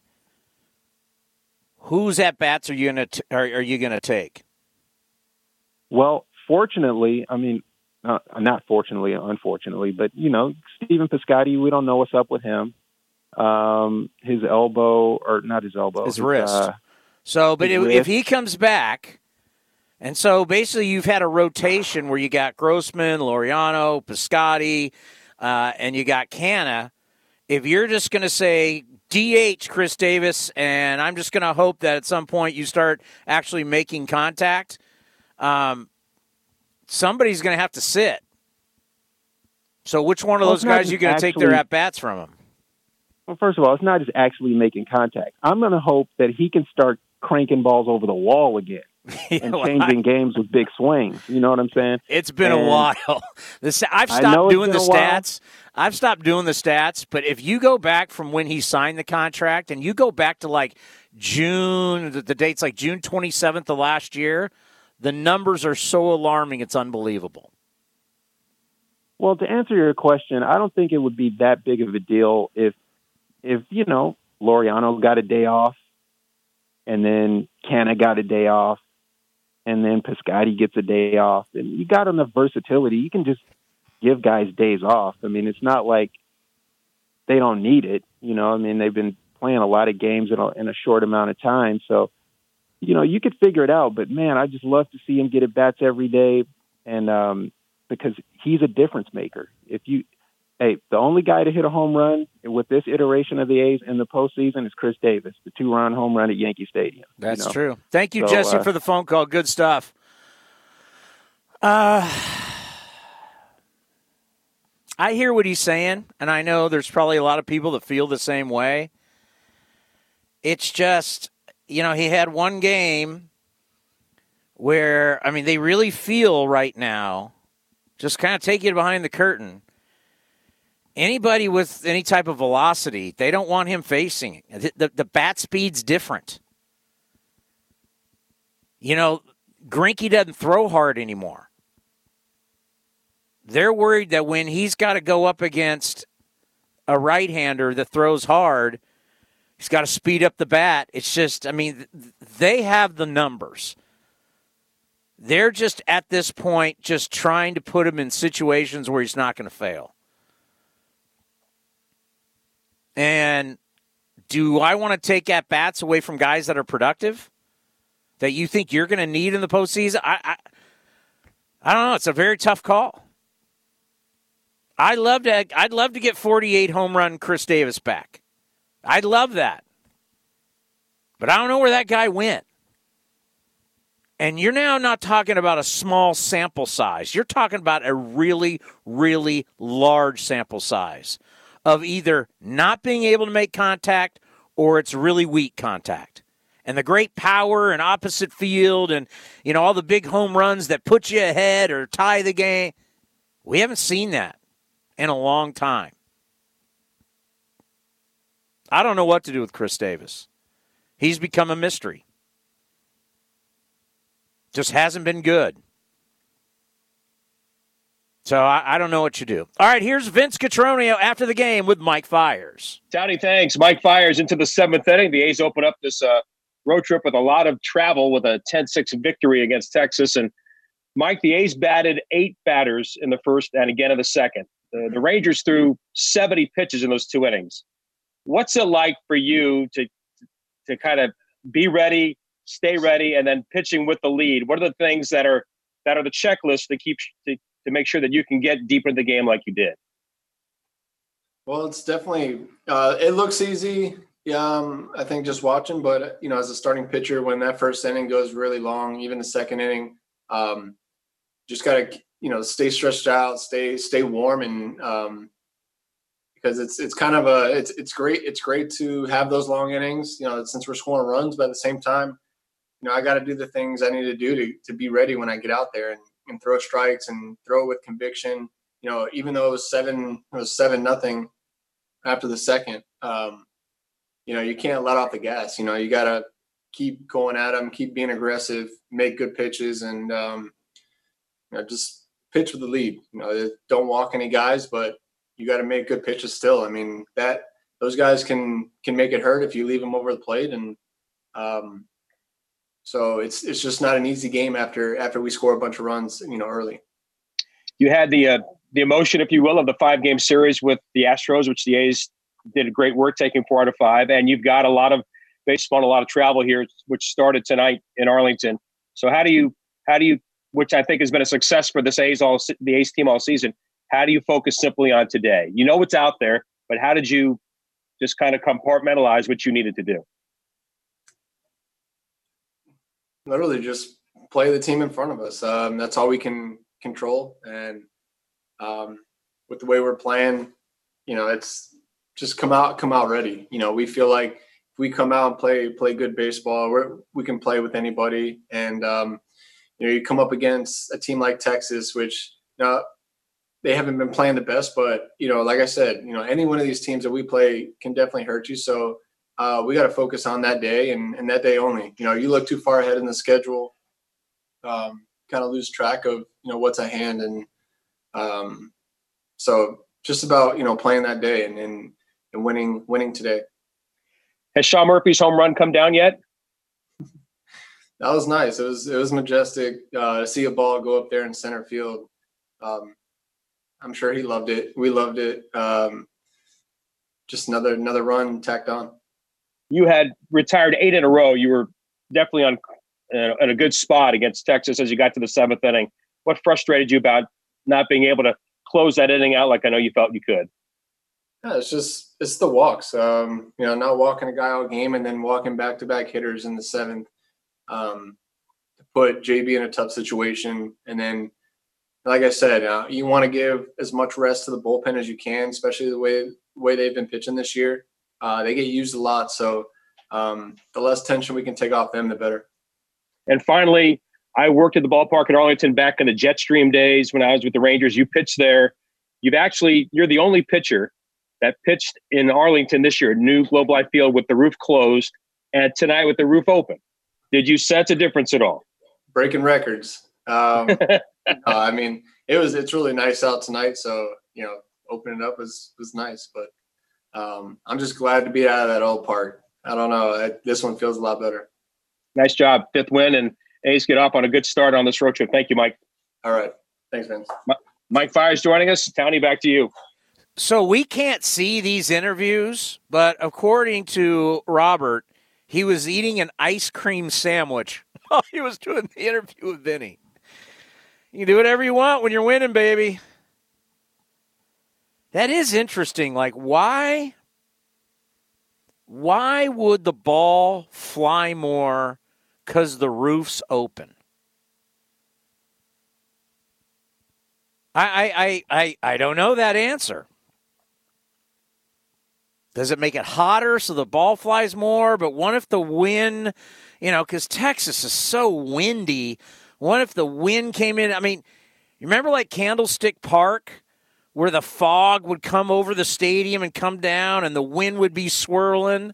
Whose at bats are you gonna t- are, are you gonna take?
Well, fortunately, I mean, uh, not fortunately, unfortunately, but you know, Stephen Piscotty, we don't know what's up with him. Um, his elbow, or not his elbow,
his, his wrist. Uh, so, but if, if he comes back, and so basically you've had a rotation where you got Grossman, Laureano, Piscotty, uh, and you got Canha. If you're just going to say DH Khris Davis, and I'm just going to hope that at some point you start actually making contact. Um, somebody's going to have to sit. So, which one of those guys are you going to take their at bats from him?
Well, first of all, it's not just actually making contact. I'm going to hope that he can start cranking balls over the wall again (laughs) and changing games with big swings. You know what I'm saying?
It's been
And (laughs)
a while. The, I've stopped doing the stats. I've stopped doing the stats. But if you go back from when he signed the contract and you go back to like June, the, the date's like June 27th of last year, the numbers are so alarming. It's unbelievable.
Well, to answer your question, I don't think it would be that big of a deal if, if you know, Laureano got a day off, and then Canha got a day off, and then Piscotty gets a day off, and you got enough versatility. You can just give guys days off. I mean, it's not like they don't need it. You know, I mean, they've been playing a lot of games in a, in a short amount of time, so you know, you could figure it out. But man, I just love to see him get at bats every day, and um, because he's a difference maker. If you, hey, the only guy to hit a home run with this iteration of the A's in the postseason is Khris Davis, the two-run home run at Yankee Stadium. you
That's
know?
true. Thank you,
So,
Jesse,
uh,
for the phone call. Good stuff. Uh, (sighs) I hear what he's saying, and I know there's probably a lot of people that feel the same way. It's just, you know, he had one game where, I mean, they really feel right now, just kind of take it behind the curtain. Anybody with any type of velocity, they don't want him facing. The, the, the bat speed's different. You know, Greinke doesn't throw hard anymore. They're worried that when he's got to go up against a right hander that throws hard, he's got to speed up the bat. It's just, I mean, they have the numbers. They're just at this point just trying to put him in situations where he's not going to fail. And do I want to take at bats away from guys that are productive? That you think you're going to need in the postseason? I, I, I don't know. It's a very tough call. I love to. I'd love to get 48 home run Khris Davis back. I'd love that. But I don't know where that guy went. And you're now not talking about a small sample size. You're talking about a really, really large sample size of either not being able to make contact or it's really weak contact. And the great power and opposite field and you know all the big home runs that put you ahead or tie the game. We haven't seen that in a long time. I don't know what to do with Khris Davis. He's become a mystery. Just hasn't been good. So I, I don't know what you do. All right, here's Vince Cotroneo after the game with Mike Fiers.
Townie, thanks. Mike Fiers into the seventh inning. The A's open up this uh, road trip with a lot of travel with a 10 6 victory against Texas. And Mike, the A's batted eight batters in the first and again in the second. The, the Rangers threw 70 pitches in those two innings. What's it like for you to to kind of be ready, stay ready, and then pitching with the lead? What are the things that are that are the checklist to keep to, to make sure that you can get deeper in the game like you did?
Well, it's definitely uh, it looks easy. Yeah, um, I think just watching, but you know, as a starting pitcher, when that first inning goes really long, even the second inning, um, just gotta you know stay stretched out, stay stay warm, and um, because it's it's kind of a it's it's great it's great to have those long innings. You know, since we're scoring runs, but at the same time, you know, I got to do the things I need to do to to be ready when I get out there and, and throw strikes and throw with conviction. You know, even though it was seven it was seven nothing after the second. Um, you know, you can't let off the gas. You know, you got to keep going at them, keep being aggressive, make good pitches, and um, you know, just pitch with the lead. You know, don't walk any guys, but you got to make good pitches still. I mean, that those guys can can make it hurt if you leave them over the plate, and um, so it's it's just not an easy game after after we score a bunch of runs, you know, early.
You had the uh, the emotion, if you will, of the five game series with the Astros, which the A's did a great work taking four out of five, and you've got a lot of baseball, a lot of travel here, which started tonight in Arlington. So how do you how do you, which I think has been a success for this A's all the A's team all season, how do you focus simply on today? You know what's out there, but how did you just kind of compartmentalize what you needed to do?
Literally, just play the team in front of us. Um, that's all we can control, and um, with the way we're playing, you know, it's just come out come out ready. You know, we feel like if we come out and play play good baseball, we we can play with anybody. And um, you know, you come up against a team like Texas, which know, they haven't been playing the best, but you know, like I said, you know, any one of these teams that we play can definitely hurt you. So uh, we got to focus on that day and, and that day only. You know, you look too far ahead in the schedule, um, kind of lose track of you know what's at hand, and um, so just about you know playing that day and, and and winning winning today.
Has Sean Murphy's home run come down yet?
that was nice. It was it was majestic uh, to see a ball go up there in center field. Um, I'm sure he loved it. We loved it. Um, just another another run tacked on.
You had retired eight in a row. You were definitely on uh, in a good spot against Texas as you got to the seventh inning. What frustrated you about not being able to close that inning out like I know you felt you could?
Yeah, it's just it's the walks. Um, you know, not walking a guy all game and then walking back to back hitters in the seventh. Um, to put JB in a tough situation, and then, like I said, uh, you want to give as much rest to the bullpen as you can, especially the way way they've been pitching this year. Uh, they get used a lot, so um, the less tension we can take off them, the better.
And finally, I worked at the ballpark in Arlington back in the Jetstream days when I was with the Rangers. You pitched there. You've actually you're the only pitcher that pitched in Arlington this year, new Globe Life Field with the roof closed, and tonight with the roof open. Did you sense a difference at all?
Breaking records. Um, (laughs) uh, I mean, it was it's really nice out tonight, so you know, opening up was was nice. But um, I'm just glad to be out of that old park. I don't know. I, this one feels a lot better.
Nice job, fifth win, and A's get off on a good start on this road trip. Thank you, Mike.
All right, thanks, Vince.
Mike Fiers joining us. Townie, back to you.
So we can't see these interviews, but according to Robert, he was eating an ice cream sandwich (laughs) while he was doing the interview with Vinny. You can do whatever you want when you're winning, baby. That is interesting. Like, why? Why would the ball fly more? Because the roof's open. I, I, I, I don't know that answer. Does it make it hotter so the ball flies more? But what if the wind, you know, because Texas is so windy. What if the wind came in? I mean, you remember like Candlestick Park, where the fog would come over the stadium and come down and the wind would be swirling?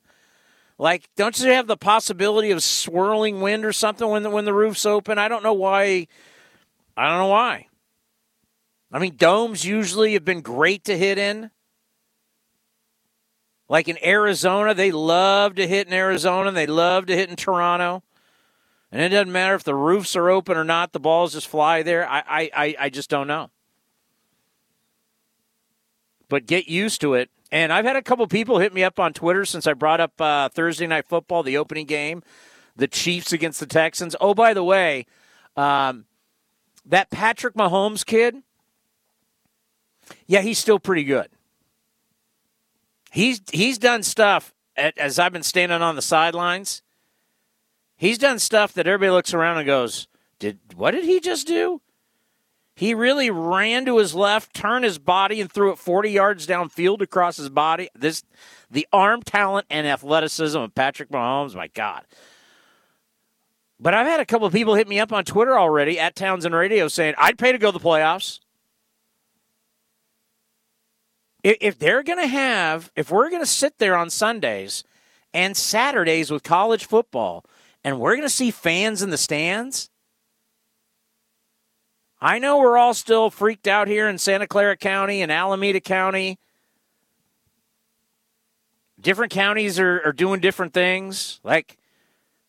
Like, don't you have the possibility of swirling wind or something when the, when the roof's open? I don't know why. I don't know why. I mean, domes usually have been great to hit in. Like in Arizona, they love to hit in Arizona. They love to hit in Toronto. And it doesn't matter if the roofs are open or not, the balls just fly there. I, I, I just don't know. But get used to it. And I've had a couple people hit me up on Twitter since I brought up uh, Thursday Night Football, the opening game, the Chiefs against the Texans. Oh, by the way, um, that Patrick Mahomes kid, yeah, he's still pretty good. He's he's done stuff as I've been standing on the sidelines. He's done stuff that everybody looks around and goes, "Did what did he just do?" He really ran to his left, turned his body, and threw it 40 yards downfield across his body. This, the arm talent and athleticism of Patrick Mahomes. My God. But I've had a couple of people hit me up on Twitter already at Townsend Radio saying I'd pay to go to the playoffs if they're going to have, if we're going to sit there on Sundays and Saturdays with college football, and we're going to see fans in the stands, I know we're all still freaked out here in Santa Clara County and Alameda County. Different counties are, are doing different things. Like,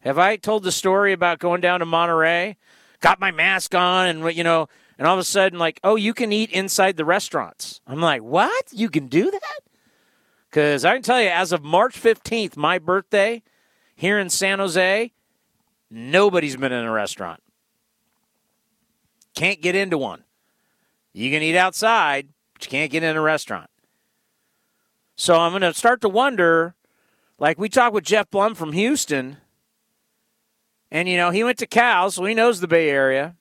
have I told the story about going down to Monterey? Got my mask on and, you know, and all of a sudden, like, oh, you can eat inside the restaurants. I'm like, what? You can do that? Because I can tell you, as of March 15th, my birthday here in San Jose, nobody's been in a restaurant. Can't get into one. You can eat outside, but you can't get in a restaurant. So I'm going to start to wonder like we talked with Jeff Blum from Houston, and, you know, he went to Cal, so he knows the Bay Area.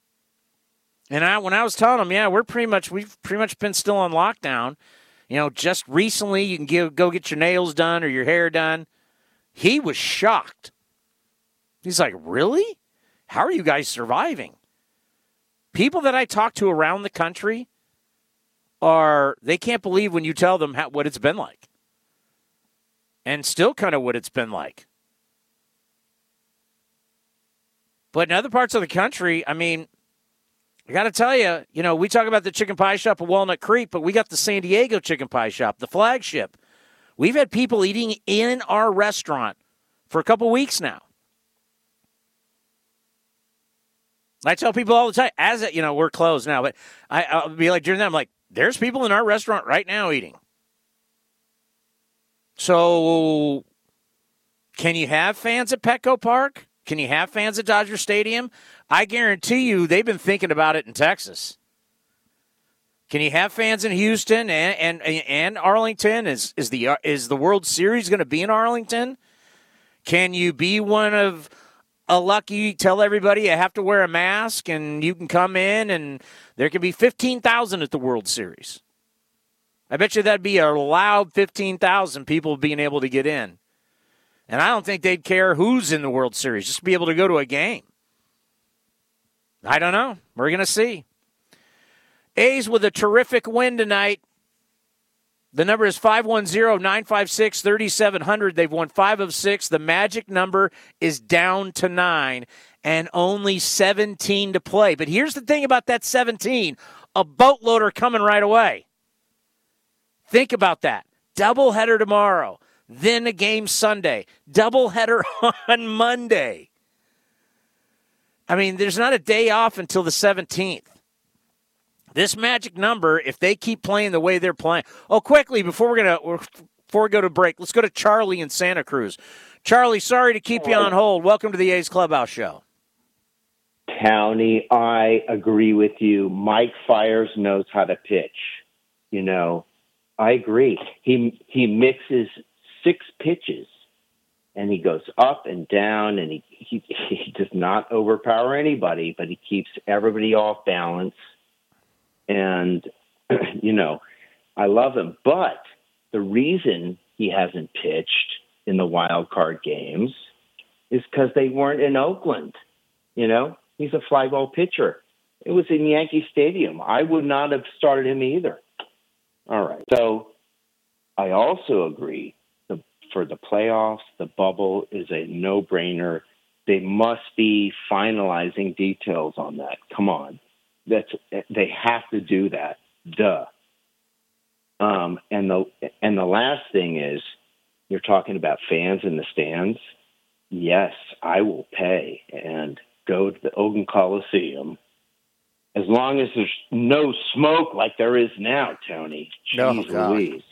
And I, when I was telling him, yeah, we're pretty much, we've pretty much been still on lockdown. You know, just recently you can give, go get your nails done or your hair done. He was shocked. He's like, Really? How are you guys surviving? People that I talk to around the country are, they can't believe when you tell them how, what it's been like. And still kind of what it's been like. But in other parts of the country, I mean, I got to tell you, you know, we talk about the chicken pie shop at Walnut Creek, but we got the San Diego chicken pie shop, the flagship. We've had people eating in our restaurant for a couple weeks now. I tell people all the time, as you know, we're closed now, but I, I'll be like during that, I'm like, there's people in our restaurant right now eating. So, can you have fans at Petco Park? Can you have fans at Dodger Stadium? I guarantee you they've been thinking about it in Texas. Can you have fans in Houston and and, and Arlington? Is is the is the World Series going to be in Arlington? Can you be one of a lucky tell everybody you have to wear a mask and you can come in and there can be 15,000 at the World Series. I bet you that'd be a loud 15,000 people being able to get in. And I don't think they'd care who's in the World Series, just be able to go to a game. I don't know. We're going to see. A's with a terrific win tonight. The number is 510 956 3700. They've won five of six. The magic number is down to nine and only 17 to play. But here's the thing about that 17 a boatloader coming right away. Think about that. Doubleheader tomorrow, then a game Sunday, doubleheader (laughs) on Monday. I mean, there's not a day off until the 17th. This magic number, if they keep playing the way they're playing. Oh, quickly before we're gonna before we go to break, let's go to Charlie in Santa Cruz. Charlie, sorry to keep you on hold. Welcome to the A's Clubhouse Show.
Townie, I agree with you. Mike Fiers knows how to pitch. You know, I agree. He he mixes six pitches and he goes up and down and he, he (laughs) he does not overpower anybody, but he keeps everybody off balance. And (clears throat) you know, I love him, but the reason he hasn't pitched in the wild card games is because they weren't in Oakland. You know, he's a fly ball pitcher. It was in Yankee Stadium. I would not have started him either. All right. So I also agree the, for the playoffs, the bubble is a no brainer. They must be finalizing details on that. Come on. That's they have to do that. Duh. Um, and the and the last thing is you're talking about fans in the stands. Yes, I will pay and go to the Oakland Coliseum as long as there's no smoke like there is now, Tony. Jeez
God.
Louise.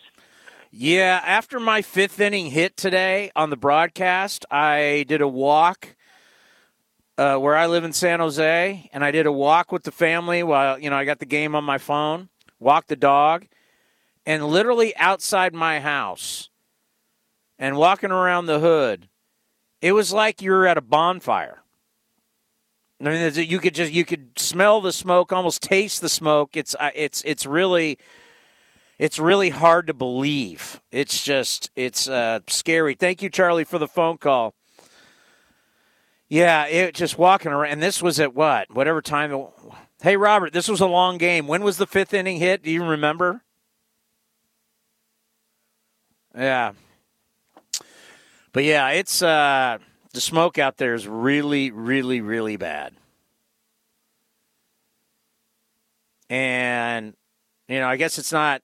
Yeah, after my fifth inning hit today on the broadcast, I did a walk uh, where I live in San Jose, and I did a walk with the family while you know I got the game on my phone, walked the dog, and literally outside my house, and walking around the hood, it was like you were at a bonfire. I mean, you could just you could smell the smoke, almost taste the smoke. It's uh, it's it's really it's really hard to believe. It's just it's uh, scary. Thank you, Charlie, for the phone call. Yeah, it just walking around. And this was at what? Whatever time. Hey, Robert, this was a long game. When was the fifth inning hit? Do you remember? Yeah. But yeah, it's uh, the smoke out there is really, really, really bad. And you know, I guess it's not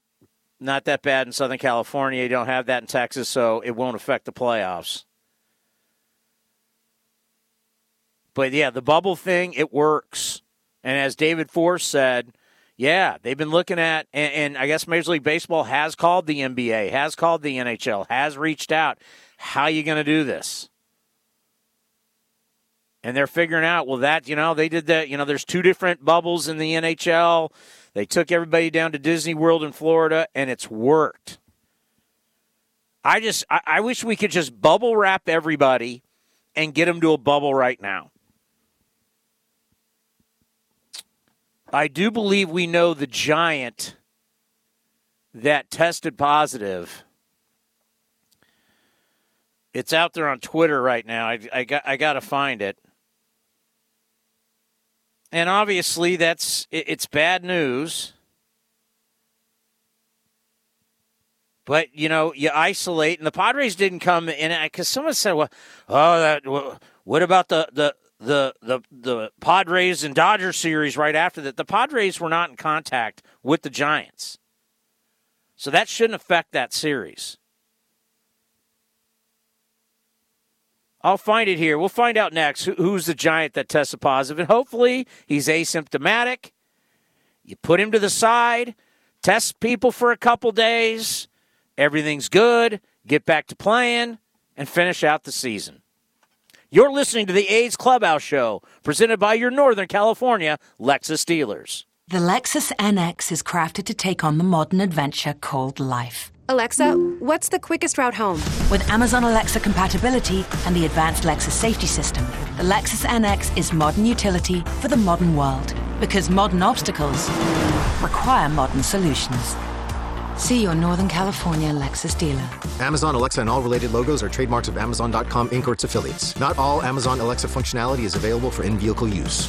not that bad in Southern California. You don't have that in Texas, so it won't affect the playoffs. But yeah, the bubble thing, it works. And as David Forst said, yeah, they've been looking at, and, and, I guess Major League Baseball has called the NBA, has called the NHL, has reached out. How are you going to do this? And they're figuring out, well, that, you know, they did that. You know, there's two different bubbles in the NHL. They took everybody down to Disney World in Florida, and it's worked. I just, I, I wish we could just bubble wrap everybody and get them to a bubble right now. I do believe we know the giant that tested positive. It's out there on Twitter right now. I, I got I got to find it. And obviously, that's it, it's bad news. But you know, you isolate, and the Padres didn't come in because someone said, "Well, oh, that what about the the the the the Padres and Dodgers series right after that?" The Padres were not in contact with the Giants, so that shouldn't affect that series. I'll find it here. We'll find out next who's the giant that tested positive, and hopefully he's asymptomatic. You put him to the side, test people for a couple days, everything's good, get back to playing, and finish out the season. You're listening to the A's Clubhouse Show, presented by your Northern California Lexus dealers.
The Lexus NX is crafted to take on the modern adventure called life.
Alexa, what's the quickest route home?
With Amazon Alexa compatibility and the advanced Lexus safety system, the Lexus NX is modern utility for the modern world. Because modern obstacles require modern solutions. See your Northern California Lexus dealer.
Amazon Alexa and all related logos are trademarks of Amazon.com Inc. or its affiliates. Not all Amazon Alexa functionality is available for in vehicle use.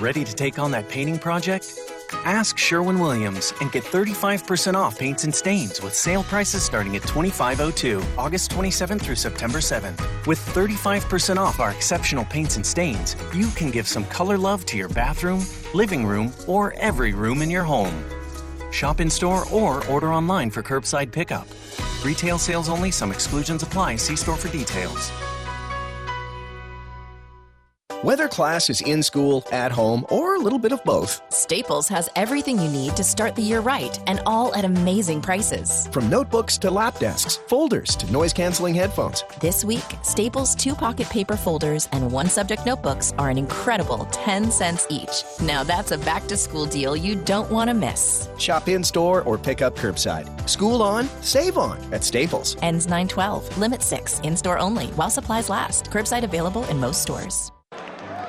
Ready to take on that painting project? Ask Sherwin Williams and get 35% off paints and stains with sale prices starting at $25.02, August 27th through September 7th. With 35% off our exceptional paints and stains, you can give some color love to your bathroom, living room, or every room in your home. Shop in store or order online for curbside pickup. Retail sales only, some exclusions apply. See store for details.
Whether class is in school, at home, or a little bit of both,
Staples has everything you need to start the year right and all at amazing prices.
from notebooks to lap desks, folders to noise canceling headphones.
This week, Staples two pocket paper folders and one subject notebooks are an incredible 10 cents each. Now that's a back to school deal you don't want to miss.
Shop in store or pick up curbside. School on, save on at Staples.
Ends 912, limit 6, in store only while supplies last. Curbside available in most stores.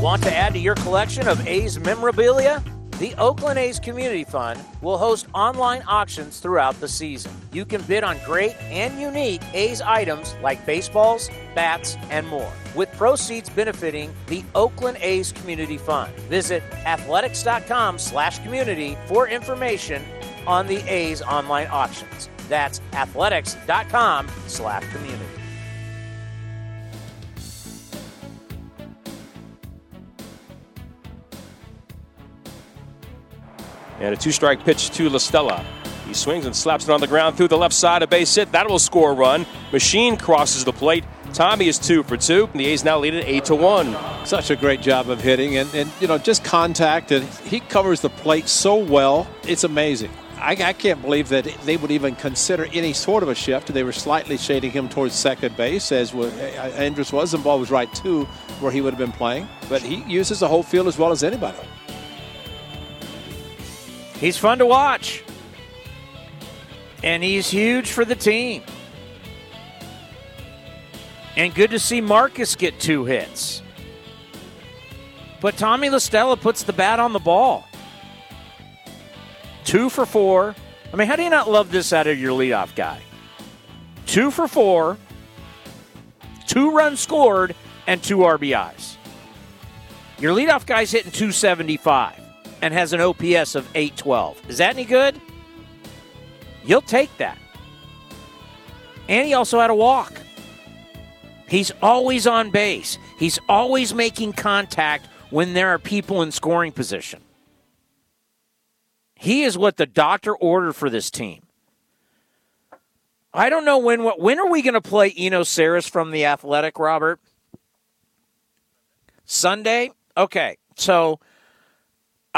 Want to add to your collection of A's memorabilia? The Oakland A's Community Fund will host online auctions throughout the season. You can bid on great and unique A's items like baseballs, bats, and more, with proceeds benefiting the Oakland A's Community Fund. Visit athletics.com/community for information on the A's online auctions. That's athletics.com/community.
And a two strike pitch to La Stella. He swings and slaps it on the ground through the left side, a base hit. That will score a run. Machine crosses the plate. Tommy is two for two. And the A's now lead it eight to one.
Such a great job of hitting, and, and you know just contact, and he covers the plate so well. It's amazing. I, I, can't believe that they would even consider any sort of a shift. They were slightly shading him towards second base, as was, uh, Andrus was, ball was right too, where he would have been playing. But he uses the whole field as well as anybody.
He's fun to watch, and he's huge for the team. And good to see Marcus get two hits. But Tommy La Stella puts the bat on the ball. Two for four. I mean, how do you not love this out of your leadoff guy? Two for four, two runs scored, and two RBIs. Your leadoff guy's hitting 275 and has an OPS of 812. Is that any good? You'll take that. And he also had a walk. He's always on base. He's always making contact when there are people in scoring position. He is what the doctor ordered for this team. I don't know when. What when are we going to play Eno Sarris from the Athletic, Robert? Sunday. Okay, so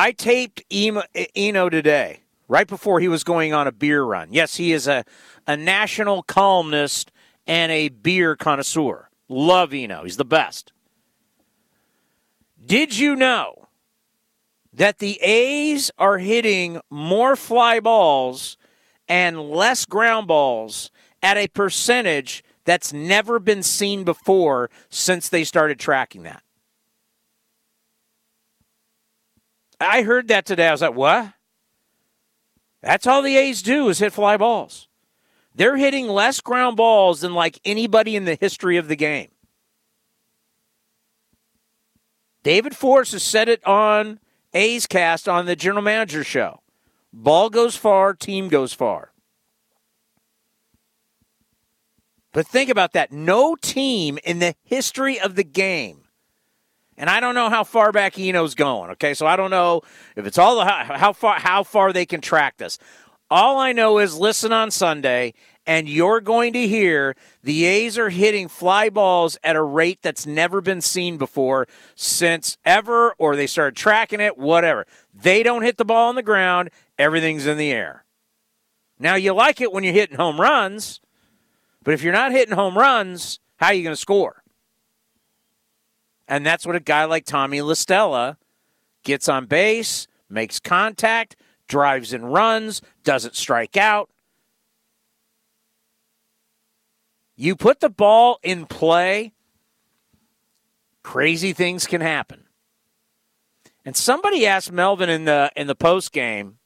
I taped Eno today, right before he was going on a beer run. Yes, he is a a national columnist and a beer connoisseur. Love Eno. He's the best. Did you know that the A's are hitting more fly balls and less ground balls at a percentage that's never been seen before since they started tracking that. I heard that today. I was like, what? That's all the A's do is hit fly balls. They're hitting less ground balls than like anybody in the history of the game. David Forst has said it on A's cast on the general manager show. Ball goes far, team goes far. But think about that. No team in the history of the game, and I don't know how far back Eno's going. Okay, so I don't know if it's all the how, far how far they can track this. All I know is listen on Sunday, and you're going to hear the A's are hitting fly balls at a rate that's never been seen before since ever, or they started tracking it, whatever. They don't hit the ball on the ground, everything's in the air. Now, you like it when you're hitting home runs, but if you're not hitting home runs, how are you going to score? And that's what a guy like Tommy La Stella gets on base, makes contact, drives and runs, doesn't strike out. You put the ball in play, crazy things can happen. And somebody asked Melvin in the in the post game,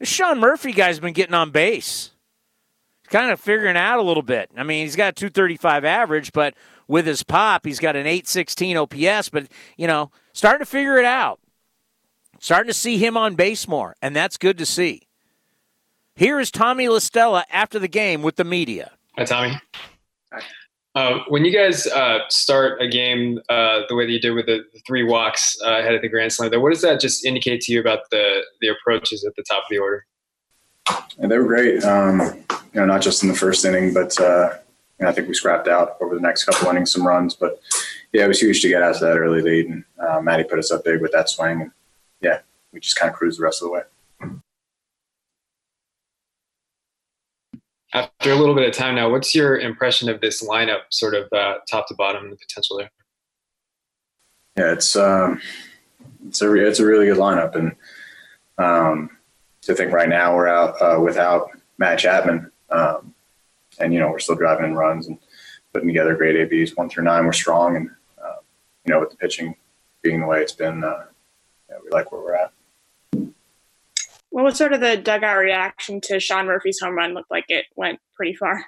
this Sean Murphy guy's been getting on base. He's kind of figuring out a little bit. I mean, he's got a 235 average, but with his pop, he's got an 816 OPS, but you know, starting to figure it out. Starting to see him on base more, and that's good to see. Here is Tommy La Stella after the game with the media.
Hi, Tommy. Uh, when you guys uh, start a game uh, the way that you did with the, the three walks uh, ahead of the Grand Slam, there, what does that just indicate to you about the the approaches at the top of the order?
Yeah, they were great. Um, you know, not just in the first inning, but know, I think we scrapped out over the next couple innings some runs. But yeah, it was huge to get out to that early lead, and uh, Matty put us up big with that swing, and yeah, we just kind of cruised the rest of the way.
After a little bit of time now, what's your impression of this lineup, sort of uh, top to bottom, and the potential there?
Yeah, it's um, it's a it's a really good lineup, and um, to think right now we're out uh, without Matt Chapman, um, and you know we're still driving in runs and putting together great ABs one through nine. We're strong, and uh, you know with the pitching being the way it's been, uh, yeah, we like where we're at.
Well, what was sort of the dugout reaction to Sean Murphy's home run? Looked like it went pretty far.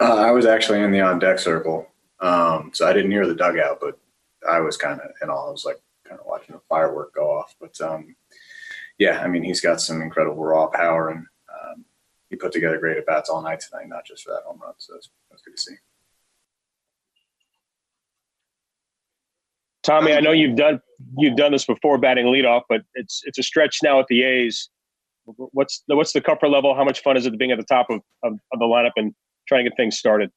Uh, I was actually in the on deck circle, um, so I didn't hear the dugout, but I was kind of in awe. I was like kind of watching a firework go off. But um, yeah, I mean, he's got some incredible raw power, and he put together great at bats all night tonight, not just for that home run. So that's, that's good to see.
Tommy, I know you've done you've done this before batting leadoff, but it's it's a stretch now at the A's. What's the what's the comfort level? How much fun is it being at the top of, of, of the lineup and trying to get things started?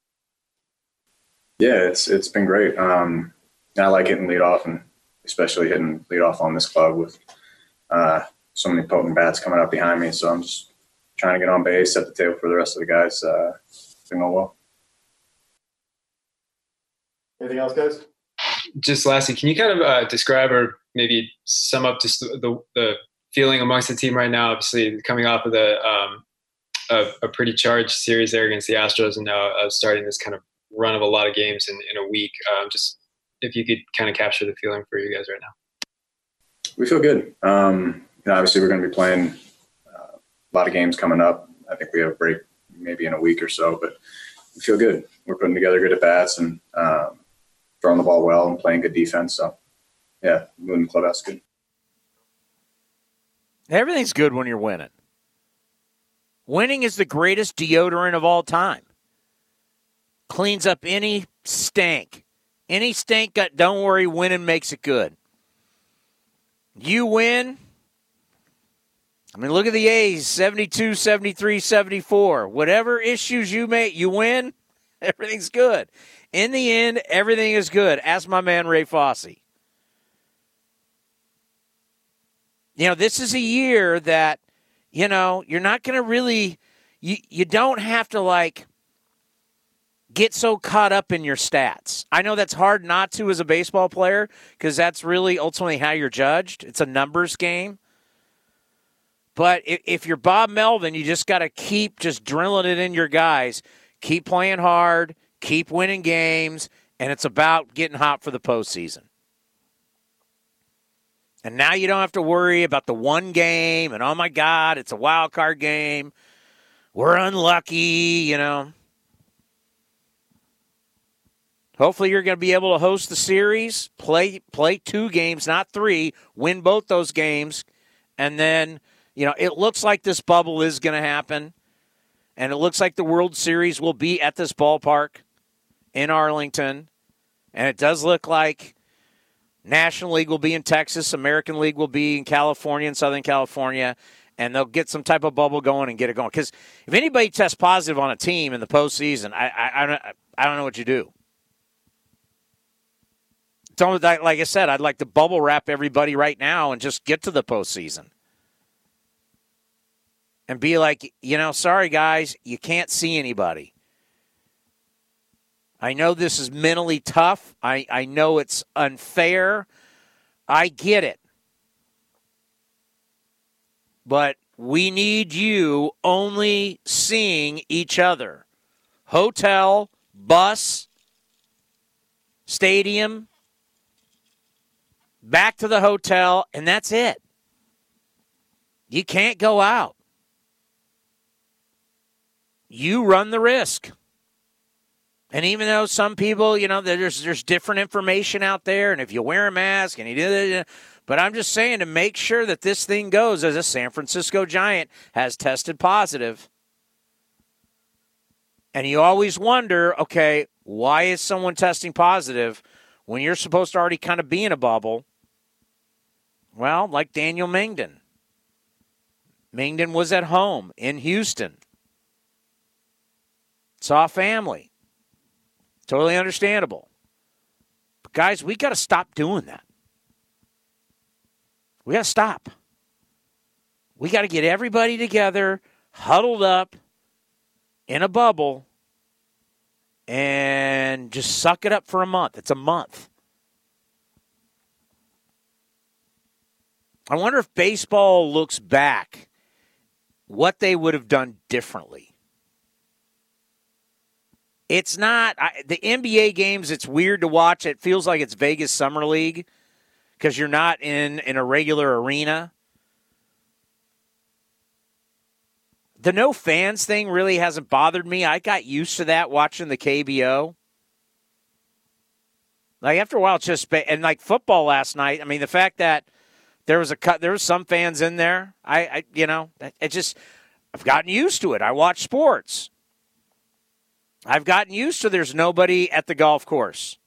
Yeah, it's it's been great. Um, I like hitting leadoff and especially hitting leadoff on this club with uh, so many potent bats coming up behind me. So I'm just trying to get on base, set the table for the rest of the guys. Uh, it's been going well.
Anything else, guys?
Just lastly, can you kind of uh, describe or maybe sum up just the, the, the, feeling amongst the team right now? Obviously, coming off of the um, a, a, pretty charged series there against the Astros, and now uh, starting this kind of run of a lot of games in, in a week. Um, just if you could kind of capture the feeling for you guys right now.
We feel good. Um, you know, obviously, we're going to be playing a lot of games coming up. I think we have a break maybe in a week or so, but we feel good. We're putting together good at bats and um, throwing the ball well and playing good defense. So, yeah, moving the clubhouse good.
Everything's good when you're winning. Winning is the greatest deodorant of all time. Cleans up any stank. Any stank, got, don't worry, winning makes it good. You win. I mean, look at the A's 72, 73, 74. Whatever issues you make, you win, (laughs) everything's good. In the end, everything is good. Ask my man Ray Fosse. You know, this is a year that, you know, you're not going to really, you, you don't have to like get so caught up in your stats. I know that's hard not to as a baseball player because that's really ultimately how you're judged. It's a numbers game. But if you're Bob Melvin, you just got to keep just drilling it in your guys. Keep playing hard, keep winning games, and it's about getting hot for the postseason. And now you don't have to worry about the one game and oh my God, it's a wild card game. We're unlucky, you know. Hopefully, you're going to be able to host the series, play play two games, not three, win both those games, and then you know it looks like this bubble is going to happen, and it looks like the World Series will be at this ballpark in Arlington, and it does look like National League will be in Texas, American League will be in California and Southern California, and they'll get some type of bubble going and get it going. Because if anybody tests positive on a team in the postseason, I I, I, don't, I don't know what you do like I said, I'd like to bubble wrap everybody right now and just get to the postseason. And be like, you know, sorry guys, you can't see anybody. I know this is mentally tough. I, I know it's unfair. I get it. But we need you only seeing each other. Hotel, bus, stadium, back to the hotel, and that's it. You can't go out. You run the risk. And even though some people, you know, there's there's different information out there, and if you wear a mask and you do it, but I'm just saying to make sure that this thing goes as a San Francisco Giant has tested positive. And you always wonder, okay, why is someone testing positive when you're supposed to already kind of be in a bubble? Well, like Daniel Mengden. Mengden was at home in Houston. Saw family. Totally understandable. But guys, we got to stop doing that. We got to stop. We got to get everybody together, huddled up in a bubble, and just suck it up for a month. It's a month. I wonder if baseball looks back what they would have done differently. It's not I, the NBA games. It's weird to watch. It feels like it's Vegas Summer League because you're not in in a regular arena. The no fans thing really hasn't bothered me. I got used to that watching the KBO. Like after a while, it's just and like football last night. I mean, the fact that there was a cut. There was some fans in there. I, I you know, it just I've gotten used to it. I watch sports. I've gotten used to there's nobody at the golf course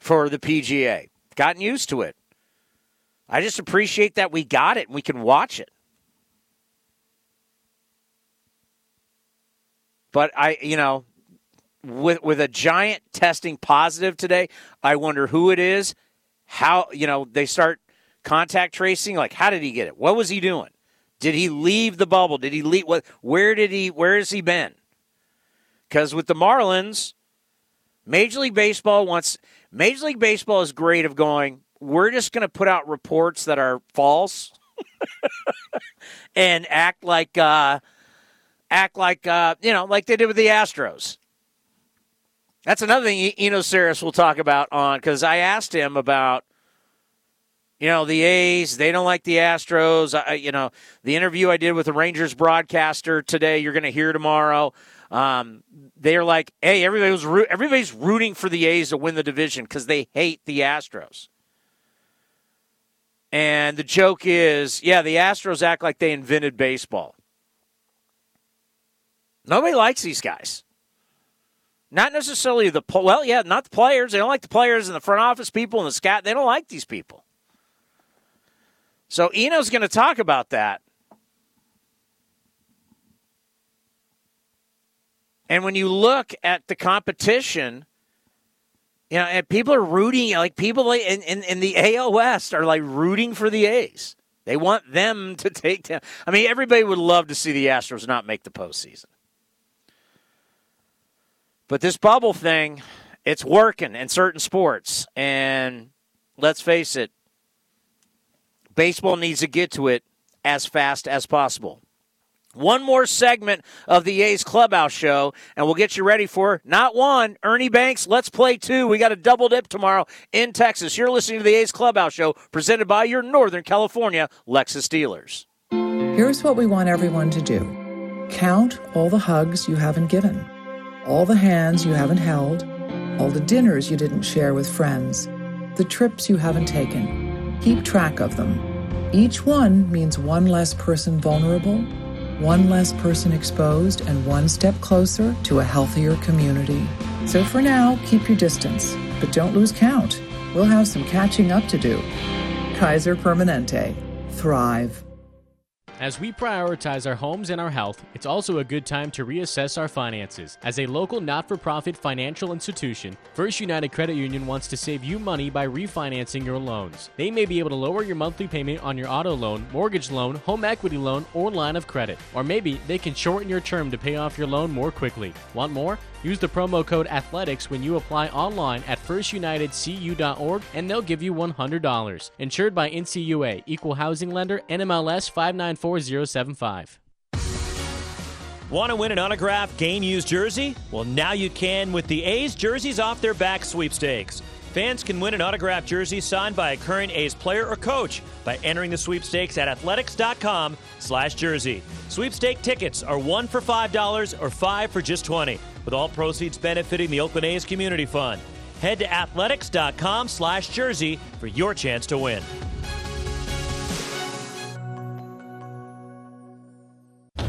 for the PGA. gotten used to it. I just appreciate that we got it and we can watch it. But I, you know, with with a giant testing positive today, I wonder who it is. How you know they start contact tracing? Like, how did he get it? What was he doing? Did he leave the bubble? Did he leave? What? Where did he? Where has he been? Because with the Marlins, Major League Baseball wants. Major League Baseball is great of going. We're just going to put out reports that are false (laughs) and act like uh, act like uh, you know, like they did with the Astros. That's another thing Eno Sarris will talk about on because I asked him about you know, the A's, they don't like the Astros. I, you know, the interview I did with the Rangers broadcaster today, you're going to hear tomorrow. Um, they're like, hey, everybody was root, everybody's rooting for the A's to win the division because they hate the Astros. And the joke is, yeah, the Astros act like they invented baseball. Nobody likes these guys. Not necessarily the well, yeah, not the players. They don't like the players and the front office people and the scat. They don't like these people. So Eno's going to talk about that. And when you look at the competition, you know, and people are rooting, like people in, in, in the AL West are like rooting for the A's. They want them (laughs) to take down. I mean, everybody would love to see the Astros not make the postseason. But this bubble thing, it's working in certain sports. And let's face it, Baseball needs to get to it as fast as possible. One more segment of the A's Clubhouse show, and we'll get you ready for not one, Ernie Banks. Let's play two. We got a double dip tomorrow in Texas. You're listening to the A's Clubhouse show, presented by your Northern California Lexus dealers.
Here's what we want everyone to do count all the hugs you haven't given, all the hands you haven't held, all the dinners you didn't share with friends, the trips you haven't taken. Keep track of them. Each one means one less person vulnerable, one less person exposed, and one step closer to a healthier community. So for now, keep your distance, but don't lose count. We'll have some catching up to do. Kaiser Permanente. Thrive.
As we prioritize our homes and our health, it's also a good time to reassess our finances. As a local not for profit financial institution, First United Credit Union wants to save you money by refinancing your loans. They may be able to lower your monthly payment on your auto loan, mortgage loan, home equity loan, or line of credit. Or maybe they can shorten your term to pay off your loan more quickly. Want more? Use the promo code ATHLETICS when you apply online at firstunitedcu.org and they'll give you $100. Insured by NCUA, Equal Housing Lender, NMLS 594075.
Want to win an autographed game used jersey? Well, now you can with the A's Jerseys Off Their Back sweepstakes. Fans can win an autographed jersey signed by a current A's player or coach by entering the sweepstakes at athletics.com slash jersey. Sweepstake tickets are one for $5 or five for just 20 with all proceeds benefiting the Oakland A's Community Fund. Head to athletics.com slash jersey for your chance to win.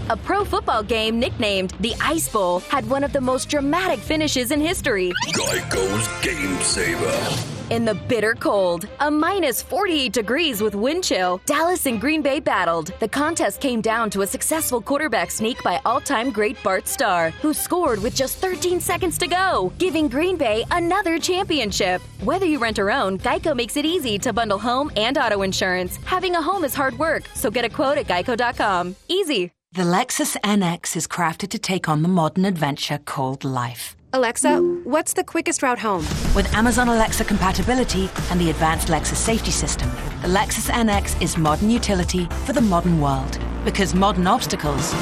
A pro football game nicknamed the Ice Bowl had one of the most dramatic finishes in history.
Geico's Game Saver.
In the bitter cold, a minus 48 degrees with wind chill, Dallas and Green Bay battled. The contest came down to a successful quarterback sneak by all time great Bart Starr, who scored with just 13 seconds to go, giving Green Bay another championship. Whether you rent or own, Geico makes it easy to bundle home and auto insurance. Having a home is hard work, so get a quote at geico.com. Easy.
The Lexus NX is crafted to take on the modern adventure called life.
Alexa, what's the quickest route home?
With Amazon Alexa compatibility and the advanced Lexus safety system, the Lexus NX is modern utility for the modern world. Because modern obstacles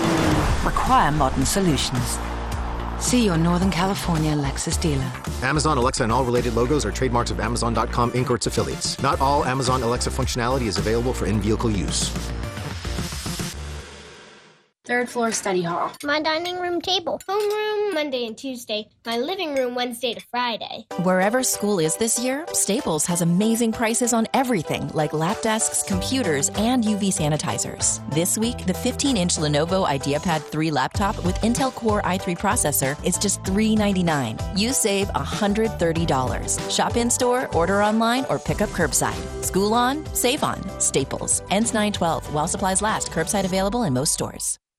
require modern solutions. See your Northern California Lexus dealer.
Amazon Alexa and all related logos are trademarks of Amazon.com Inc. or its affiliates. Not all Amazon Alexa functionality is available for in vehicle use.
Third floor study hall.
My dining room table. Homeroom Monday and Tuesday. My living room Wednesday to Friday.
Wherever school is this year, Staples has amazing prices on everything like lap desks, computers, and UV sanitizers. This week, the 15 inch Lenovo IdeaPad 3 laptop with Intel Core i3 processor is just 399. You save $130. Shop in store, order online, or pick up curbside. School on, save on. Staples. Ends 912 while supplies last. Curbside available in most stores.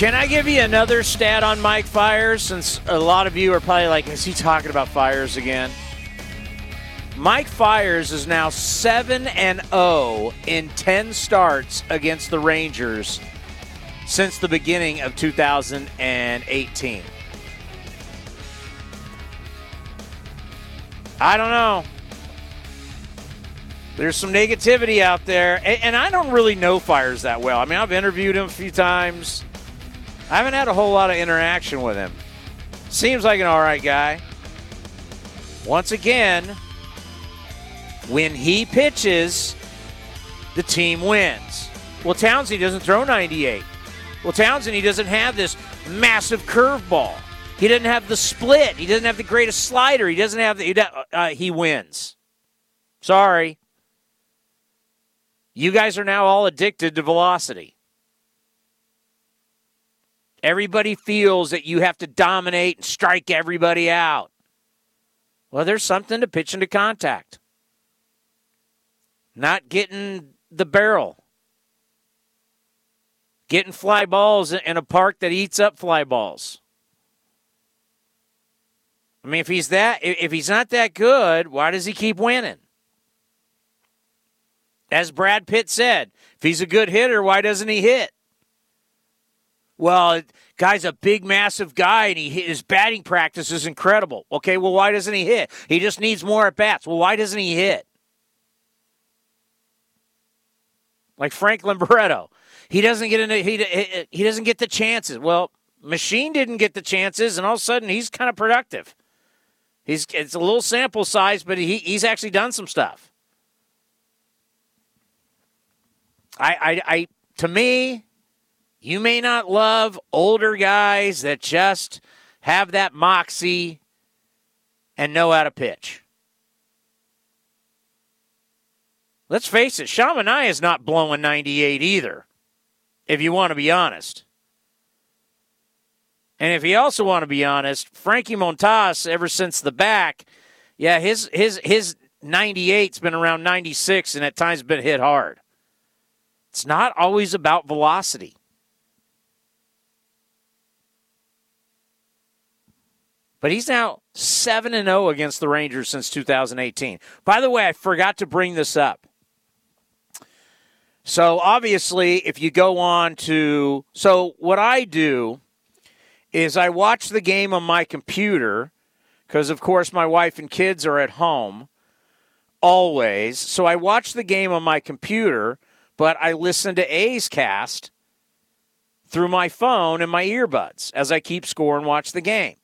Can I give you another stat on Mike Fiers? Since a lot of you are probably like, is he talking about Fiers again? Mike Fiers is now 7 and 0 in 10 starts against the Rangers since the beginning of 2018. I don't know. There's some negativity out there, and, I don't really know Fiers that well. I mean, I've interviewed him a few times. I haven't had a whole lot of interaction with him. Seems like an all right guy. Once again, when he pitches, the team wins. Well, Townsend doesn't throw 98. Well, Townsend, he doesn't have this massive curveball. He doesn't have the split. He doesn't have the greatest slider. He doesn't have the. He, uh, he wins. Sorry. You guys are now all addicted to velocity. Everybody feels that you have to dominate and strike everybody out. Well, there's something to pitch into contact. Not getting the barrel. Getting fly balls in a park that eats up fly balls. I mean, if he's that, if he's not that good, why does he keep winning? As Brad Pitt said, if he's a good hitter, why doesn't he hit? Well, guy's a big, massive guy, and he his batting practice is incredible. Okay, well, why doesn't he hit? He just needs more at bats. Well, why doesn't he hit? Like Franklin Barreto, he doesn't get into he he doesn't get the chances. Well, Machín didn't get the chances, and all of a sudden he's kind of productive. He's it's a little sample size, but he he's actually done some stuff. I I, I to me, you may not love older guys that just have that moxie and know how to pitch. Let's face it, Sean Manaea is not blowing 98 either, if you want to be honest. And if you also want to be honest, Frankie Montas, ever since the back, yeah, his his his 98's been around 96 and at times been hit hard. It's not always about velocity. But he's now 7 and 0 against the Rangers since 2018. By the way, I forgot to bring this up. So obviously, if you go on to so what I do is I watch the game on my computer because of course my wife and kids are at home always. So I watch the game on my computer, but I listen to A's cast through my phone and my earbuds as I keep score and watch the game.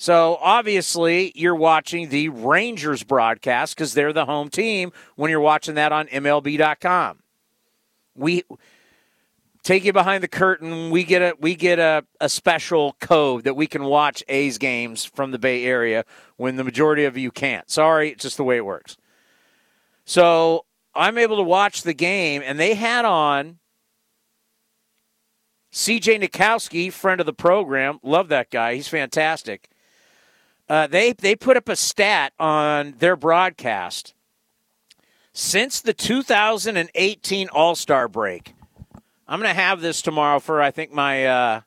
So obviously, you're watching the Rangers broadcast because they're the home team when you're watching that on MLB.com. We take you behind the curtain. We get a we get a, a special code that we can watch A's games from the Bay Area when the majority of you can't. Sorry, it's just the way it works. So I'm able to watch the game, and they had on CJ Nikowski, friend of the program. Love that guy. He's fantastic. Uh, they they put up a stat on their broadcast since the 2018 All Star break. I'm going to have this tomorrow for I think my uh,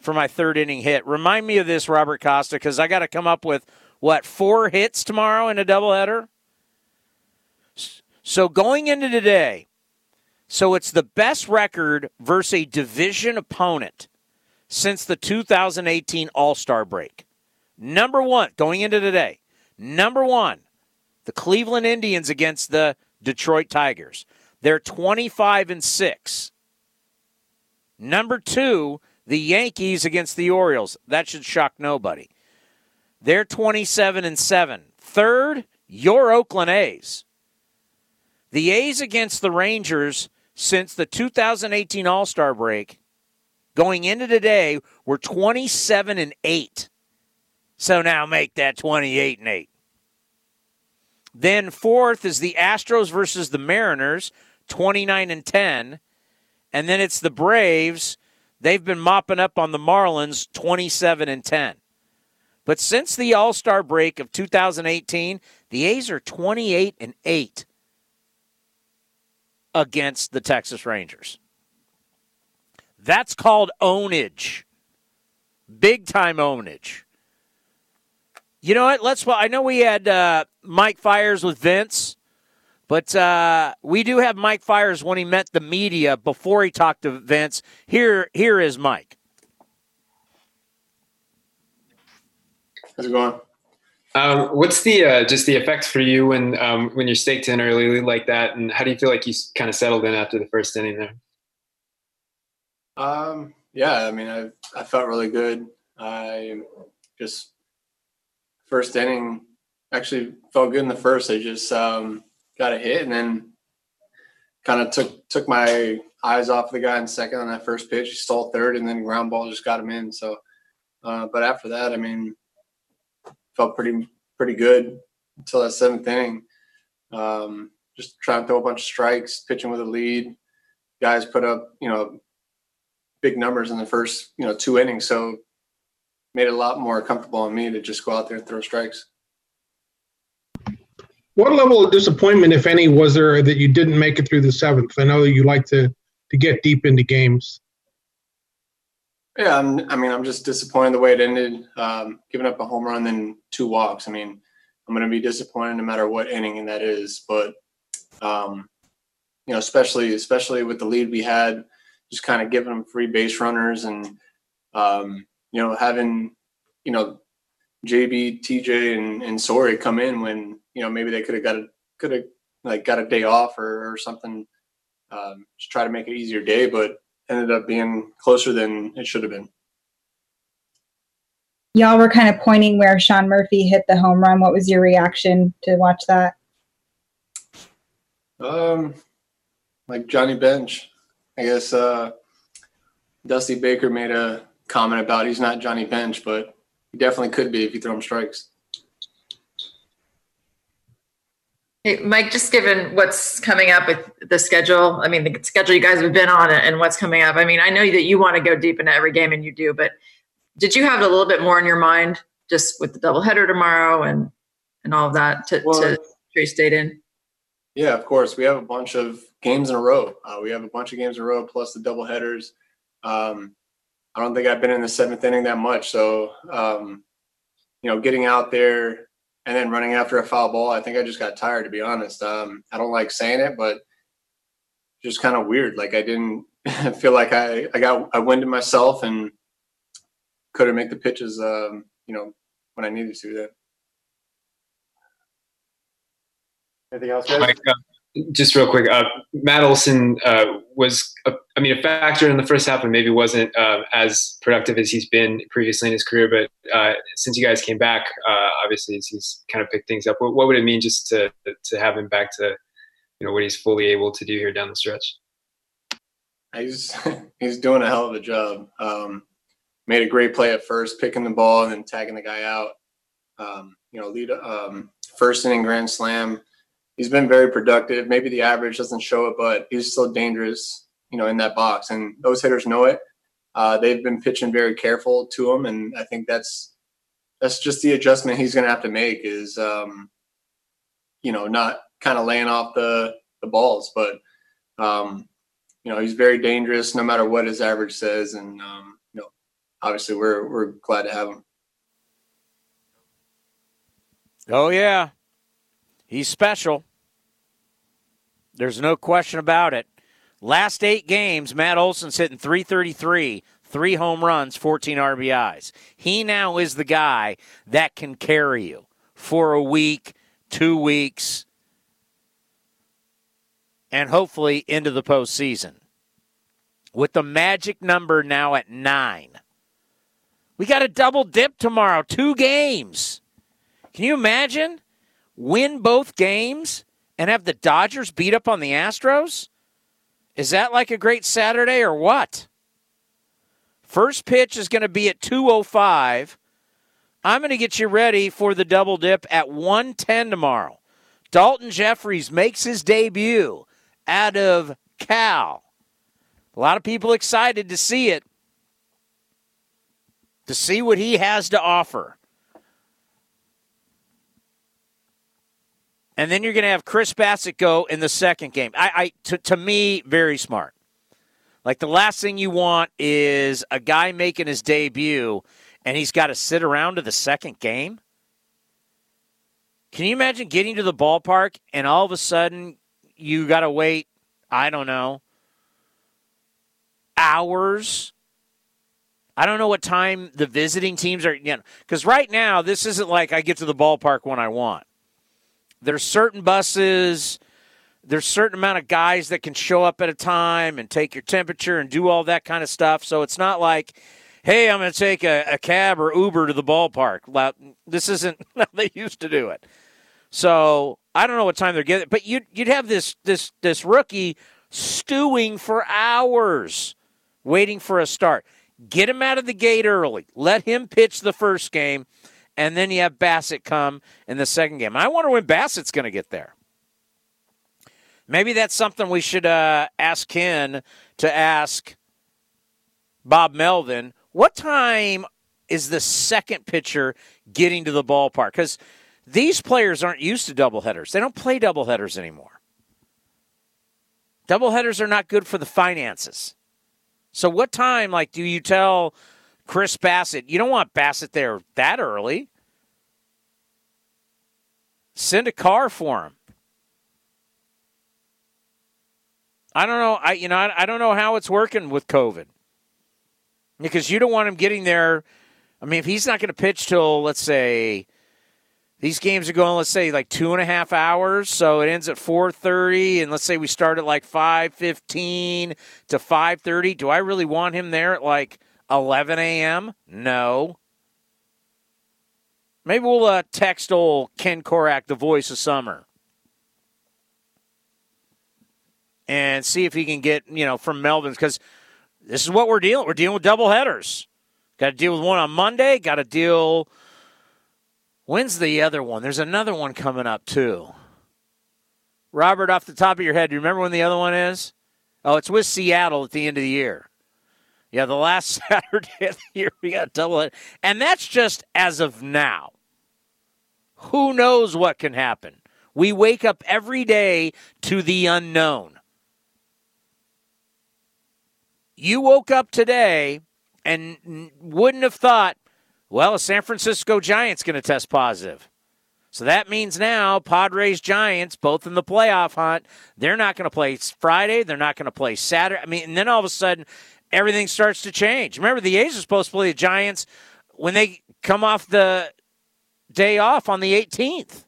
for my third inning hit. Remind me of this, Robert Costa, because I got to come up with what four hits tomorrow in a doubleheader. So going into today, so it's the best record versus a division opponent since the 2018 All Star break. Number one, going into today, number one, the Cleveland Indians against the Detroit Tigers. They're 25 and 6. Number two, the Yankees against the Orioles. That should shock nobody. They're 27 and 7. Third, your Oakland A's. The A's against the Rangers since the 2018 All Star break, going into today, were 27 and 8. So now make that 28 and 8. Then fourth is the Astros versus the Mariners, 29 and 10. And then it's the Braves. They've been mopping up on the Marlins, 27 and 10. But since the All Star break of 2018, the A's are 28 and 8 against the Texas Rangers. That's called ownage. Big time ownage. You know what? Let's. I know we had uh, Mike Fiers with Vince, but uh, we do have Mike Fiers when he met the media before he talked to Vince. Here, here is Mike.
How's it going?
Um, what's the uh, just the effect for you when um, when you're staked in early like that, and how do you feel like you kind of settled in after the first inning there?
Um, yeah, I mean, I I felt really good. I just first inning actually felt good in the first. I just um, got a hit and then kind of took took my eyes off the guy in second on that first pitch. He stole third and then ground ball just got him in. So, uh, but after that, I mean, felt pretty pretty good until that seventh inning. Um, just trying to throw a bunch of strikes, pitching with a lead. Guys put up, you know, big numbers in the first, you know, two innings. So made it a lot more comfortable on me to just go out there and throw strikes.
What level of disappointment, if any, was there that you didn't make it through the seventh? I know that you like to to get deep into games.
Yeah, I'm, i mean, I'm just disappointed the way it ended. Um, giving up a home run, then two walks. I mean, I'm going to be disappointed no matter what inning that is. But um, you know, especially especially with the lead we had, just kind of giving them free base runners and um, you know having you know JB, TJ, and and Sori come in when you know maybe they could have got a could have like got a day off or, or something. Um, just try to make it easier day, but ended up being closer than it should have been.
Y'all were kind of pointing where Sean Murphy hit the home run. What was your reaction to watch that?
Um, like Johnny Bench, I guess. Uh, Dusty Baker made a comment about he's not Johnny Bench, but he definitely could be if you throw him strikes.
Hey, Mike, just given what's coming up with the schedule, I mean, the schedule you guys have been on and what's coming up. I mean, I know that you want to go deep into every game and you do, but did you have a little bit more in your mind just with the doubleheader tomorrow and and all of that to, well, to Trace State in?
Yeah, of course. We have a bunch of games in a row. Uh, we have a bunch of games in a row plus the double headers. Um, I don't think I've been in the seventh inning that much. So, um, you know, getting out there and then running after a foul ball, I think I just got tired, to be honest. Um, I don't like saying it, but just kind of weird. Like I didn't (laughs) feel like I, I got, I winded myself and couldn't make the pitches, um, you know, when I needed to then. Anything else, guys?
Just real quick, uh, Matt Olson uh, was, a, I mean, a factor in the first half, and maybe wasn't uh, as productive as he's been previously in his career. But uh, since you guys came back, uh, obviously he's kind of picked things up. What, what, would it mean just to to have him back to, you know, what he's fully able to do here down the stretch?
He's (laughs) he's doing a hell of a job. Um, made a great play at first, picking the ball and then tagging the guy out. Um, you know, lead um, first inning grand slam he's been very productive. Maybe the average doesn't show it, but he's still dangerous, you know, in that box. And those hitters know it. Uh, they've been pitching very careful to him, and I think that's that's just the adjustment he's going to have to make. Is um, you know not kind of laying off the the balls, but um, you know he's very dangerous no matter what his average says, and um, you know obviously we're we're glad to have him.
Oh yeah, he's special. There's no question about it. Last eight games, Matt Olson's hitting 333, three home runs, 14 RBIs. He now is the guy that can carry you for a week, two weeks, and hopefully into the postseason. With the magic number now at nine. We got a double dip tomorrow, two games. Can you imagine? Win both games and have the Dodgers beat up on the Astros? Is that like a great Saturday or what? First pitch is going to be at 205. I'm going to get you ready for the double dip at 110 tomorrow. Daulton Jefferies makes his debut out of Cal. A lot of people excited to see it, to see what he has to offer. And then you're going to have Chris Bassitt go in the second game. I, I to, to me, very smart. Like the last thing you want is a guy making his debut and he's got to sit around to the second game. Can you imagine getting to the ballpark and all of a sudden you got to wait, I don't know, hours? I don't know what time the visiting teams are, you know, because right now this isn't like I get to the ballpark when I want there's certain buses there's certain amount of guys that can show up at a time and take your temperature and do all that kind of stuff. So it's not like hey i'm going to take a, a, cab or uber to the ballpark. This isn't (laughs) how they used to do it. So i don't know what time they're getting but you'd, you'd have this this this rookie stewing for hours waiting for a start. Get him out of the gate early. Let him pitch the first game and then you have Bassitt come in the second game. I wonder when Bassitt's going to get there. Maybe that's something we should uh, ask Ken to ask Bob Melvin. What time is the second pitcher getting to the ballpark? Because these players aren't used to doubleheaders. They don't play doubleheaders anymore. Doubleheaders are not good for the finances. So, what time, like, do you tell Chris Bassitt. You don't want Bassitt there that early. Send a car for him. I don't know. I you know I, I don't know how it's working with COVID because you don't want him getting there. I mean, if he's not going to pitch till let's say these games are going, let's say like two and a half hours, so it ends at four thirty, and let's say we start at like five fifteen to five thirty. Do I really want him there at like 11 a.m.? No. Maybe we'll uh, text old Ken Korach, the voice of summer, and see if he can get, you know, from Melvin's, because this is what we're dealing We're dealing with double headers. Got to deal with one on Monday. Got to deal. When's the other one? There's another one coming up, too. Robert, off the top of your head, do you remember when the other one is? Oh, it's with Seattle at the end of the year. Yeah, the last (laughs) Saturday of the year we got double it. And that's just as of now. Who knows what can happen? We wake up every day to the unknown. You woke up today and wouldn't have thought, well, a San Francisco Giants going to test positive. So that means now Padres Giants, both in the playoff hunt, they're not going to play Friday. They're not going to play Saturday. I mean, and then all of a sudden, everything starts to change. Remember, the A's are supposed to play the Giants when they come off the day off on the 18th.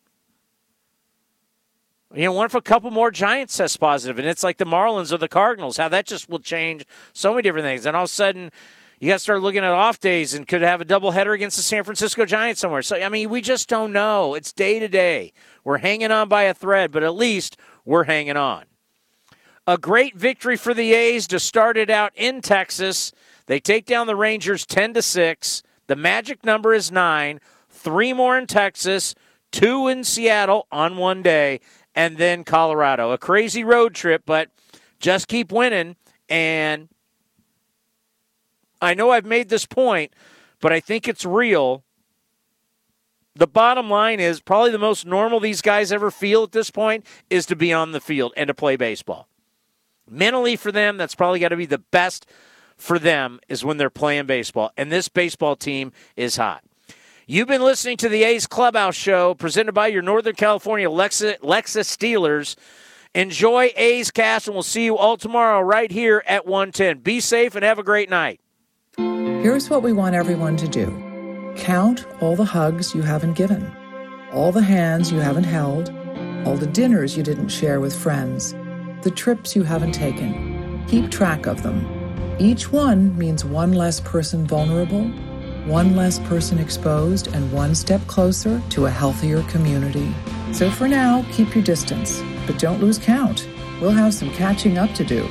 You know, what if a couple more Giants test positive, and it's like the Marlins or the Cardinals? How that just will change so many different things. And all of a sudden, you got to start looking at off days and could have a doubleheader against the San Francisco Giants somewhere. So, I mean, we just don't know. It's day to day. We're hanging on by a thread, but at least we're hanging on. A great victory for the A's to start it out in Texas. They take down the Rangers 10 to 6. The magic number is 9. 3 more in Texas, 2 in Seattle on one day, and then Colorado. A crazy road trip, but just keep winning. And I know I've made this point, but I think it's real. The bottom line is probably the most normal these guys ever feel at this point is to be on the field and to play baseball. Mentally, for them, that's probably got to be the best for them is when they're playing baseball. And this baseball team is hot. You've been listening to the A's Clubhouse Show presented by your Northern California Lexus, Lexus Steelers. Enjoy A's Cast, and we'll see you all tomorrow right here at 110. Be safe and have a great night.
Here's what we want everyone to do count all the hugs you haven't given, all the hands you haven't held, all the dinners you didn't share with friends, the trips you haven't taken. Keep track of them. Each one means one less person vulnerable, one less person exposed, and one step closer to a healthier community. So for now, keep your distance, but don't lose count. We'll have some catching up to do.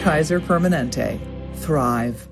Kaiser Permanente. Thrive.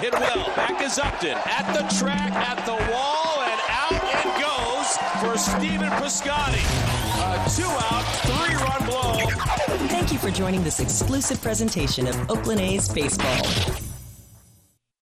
Hit well. Back is Upton. At the track, at the wall, and out it goes for Stephen Piscotty. A two out, three run blow.
Thank you for joining this exclusive presentation of Oakland A's Baseball.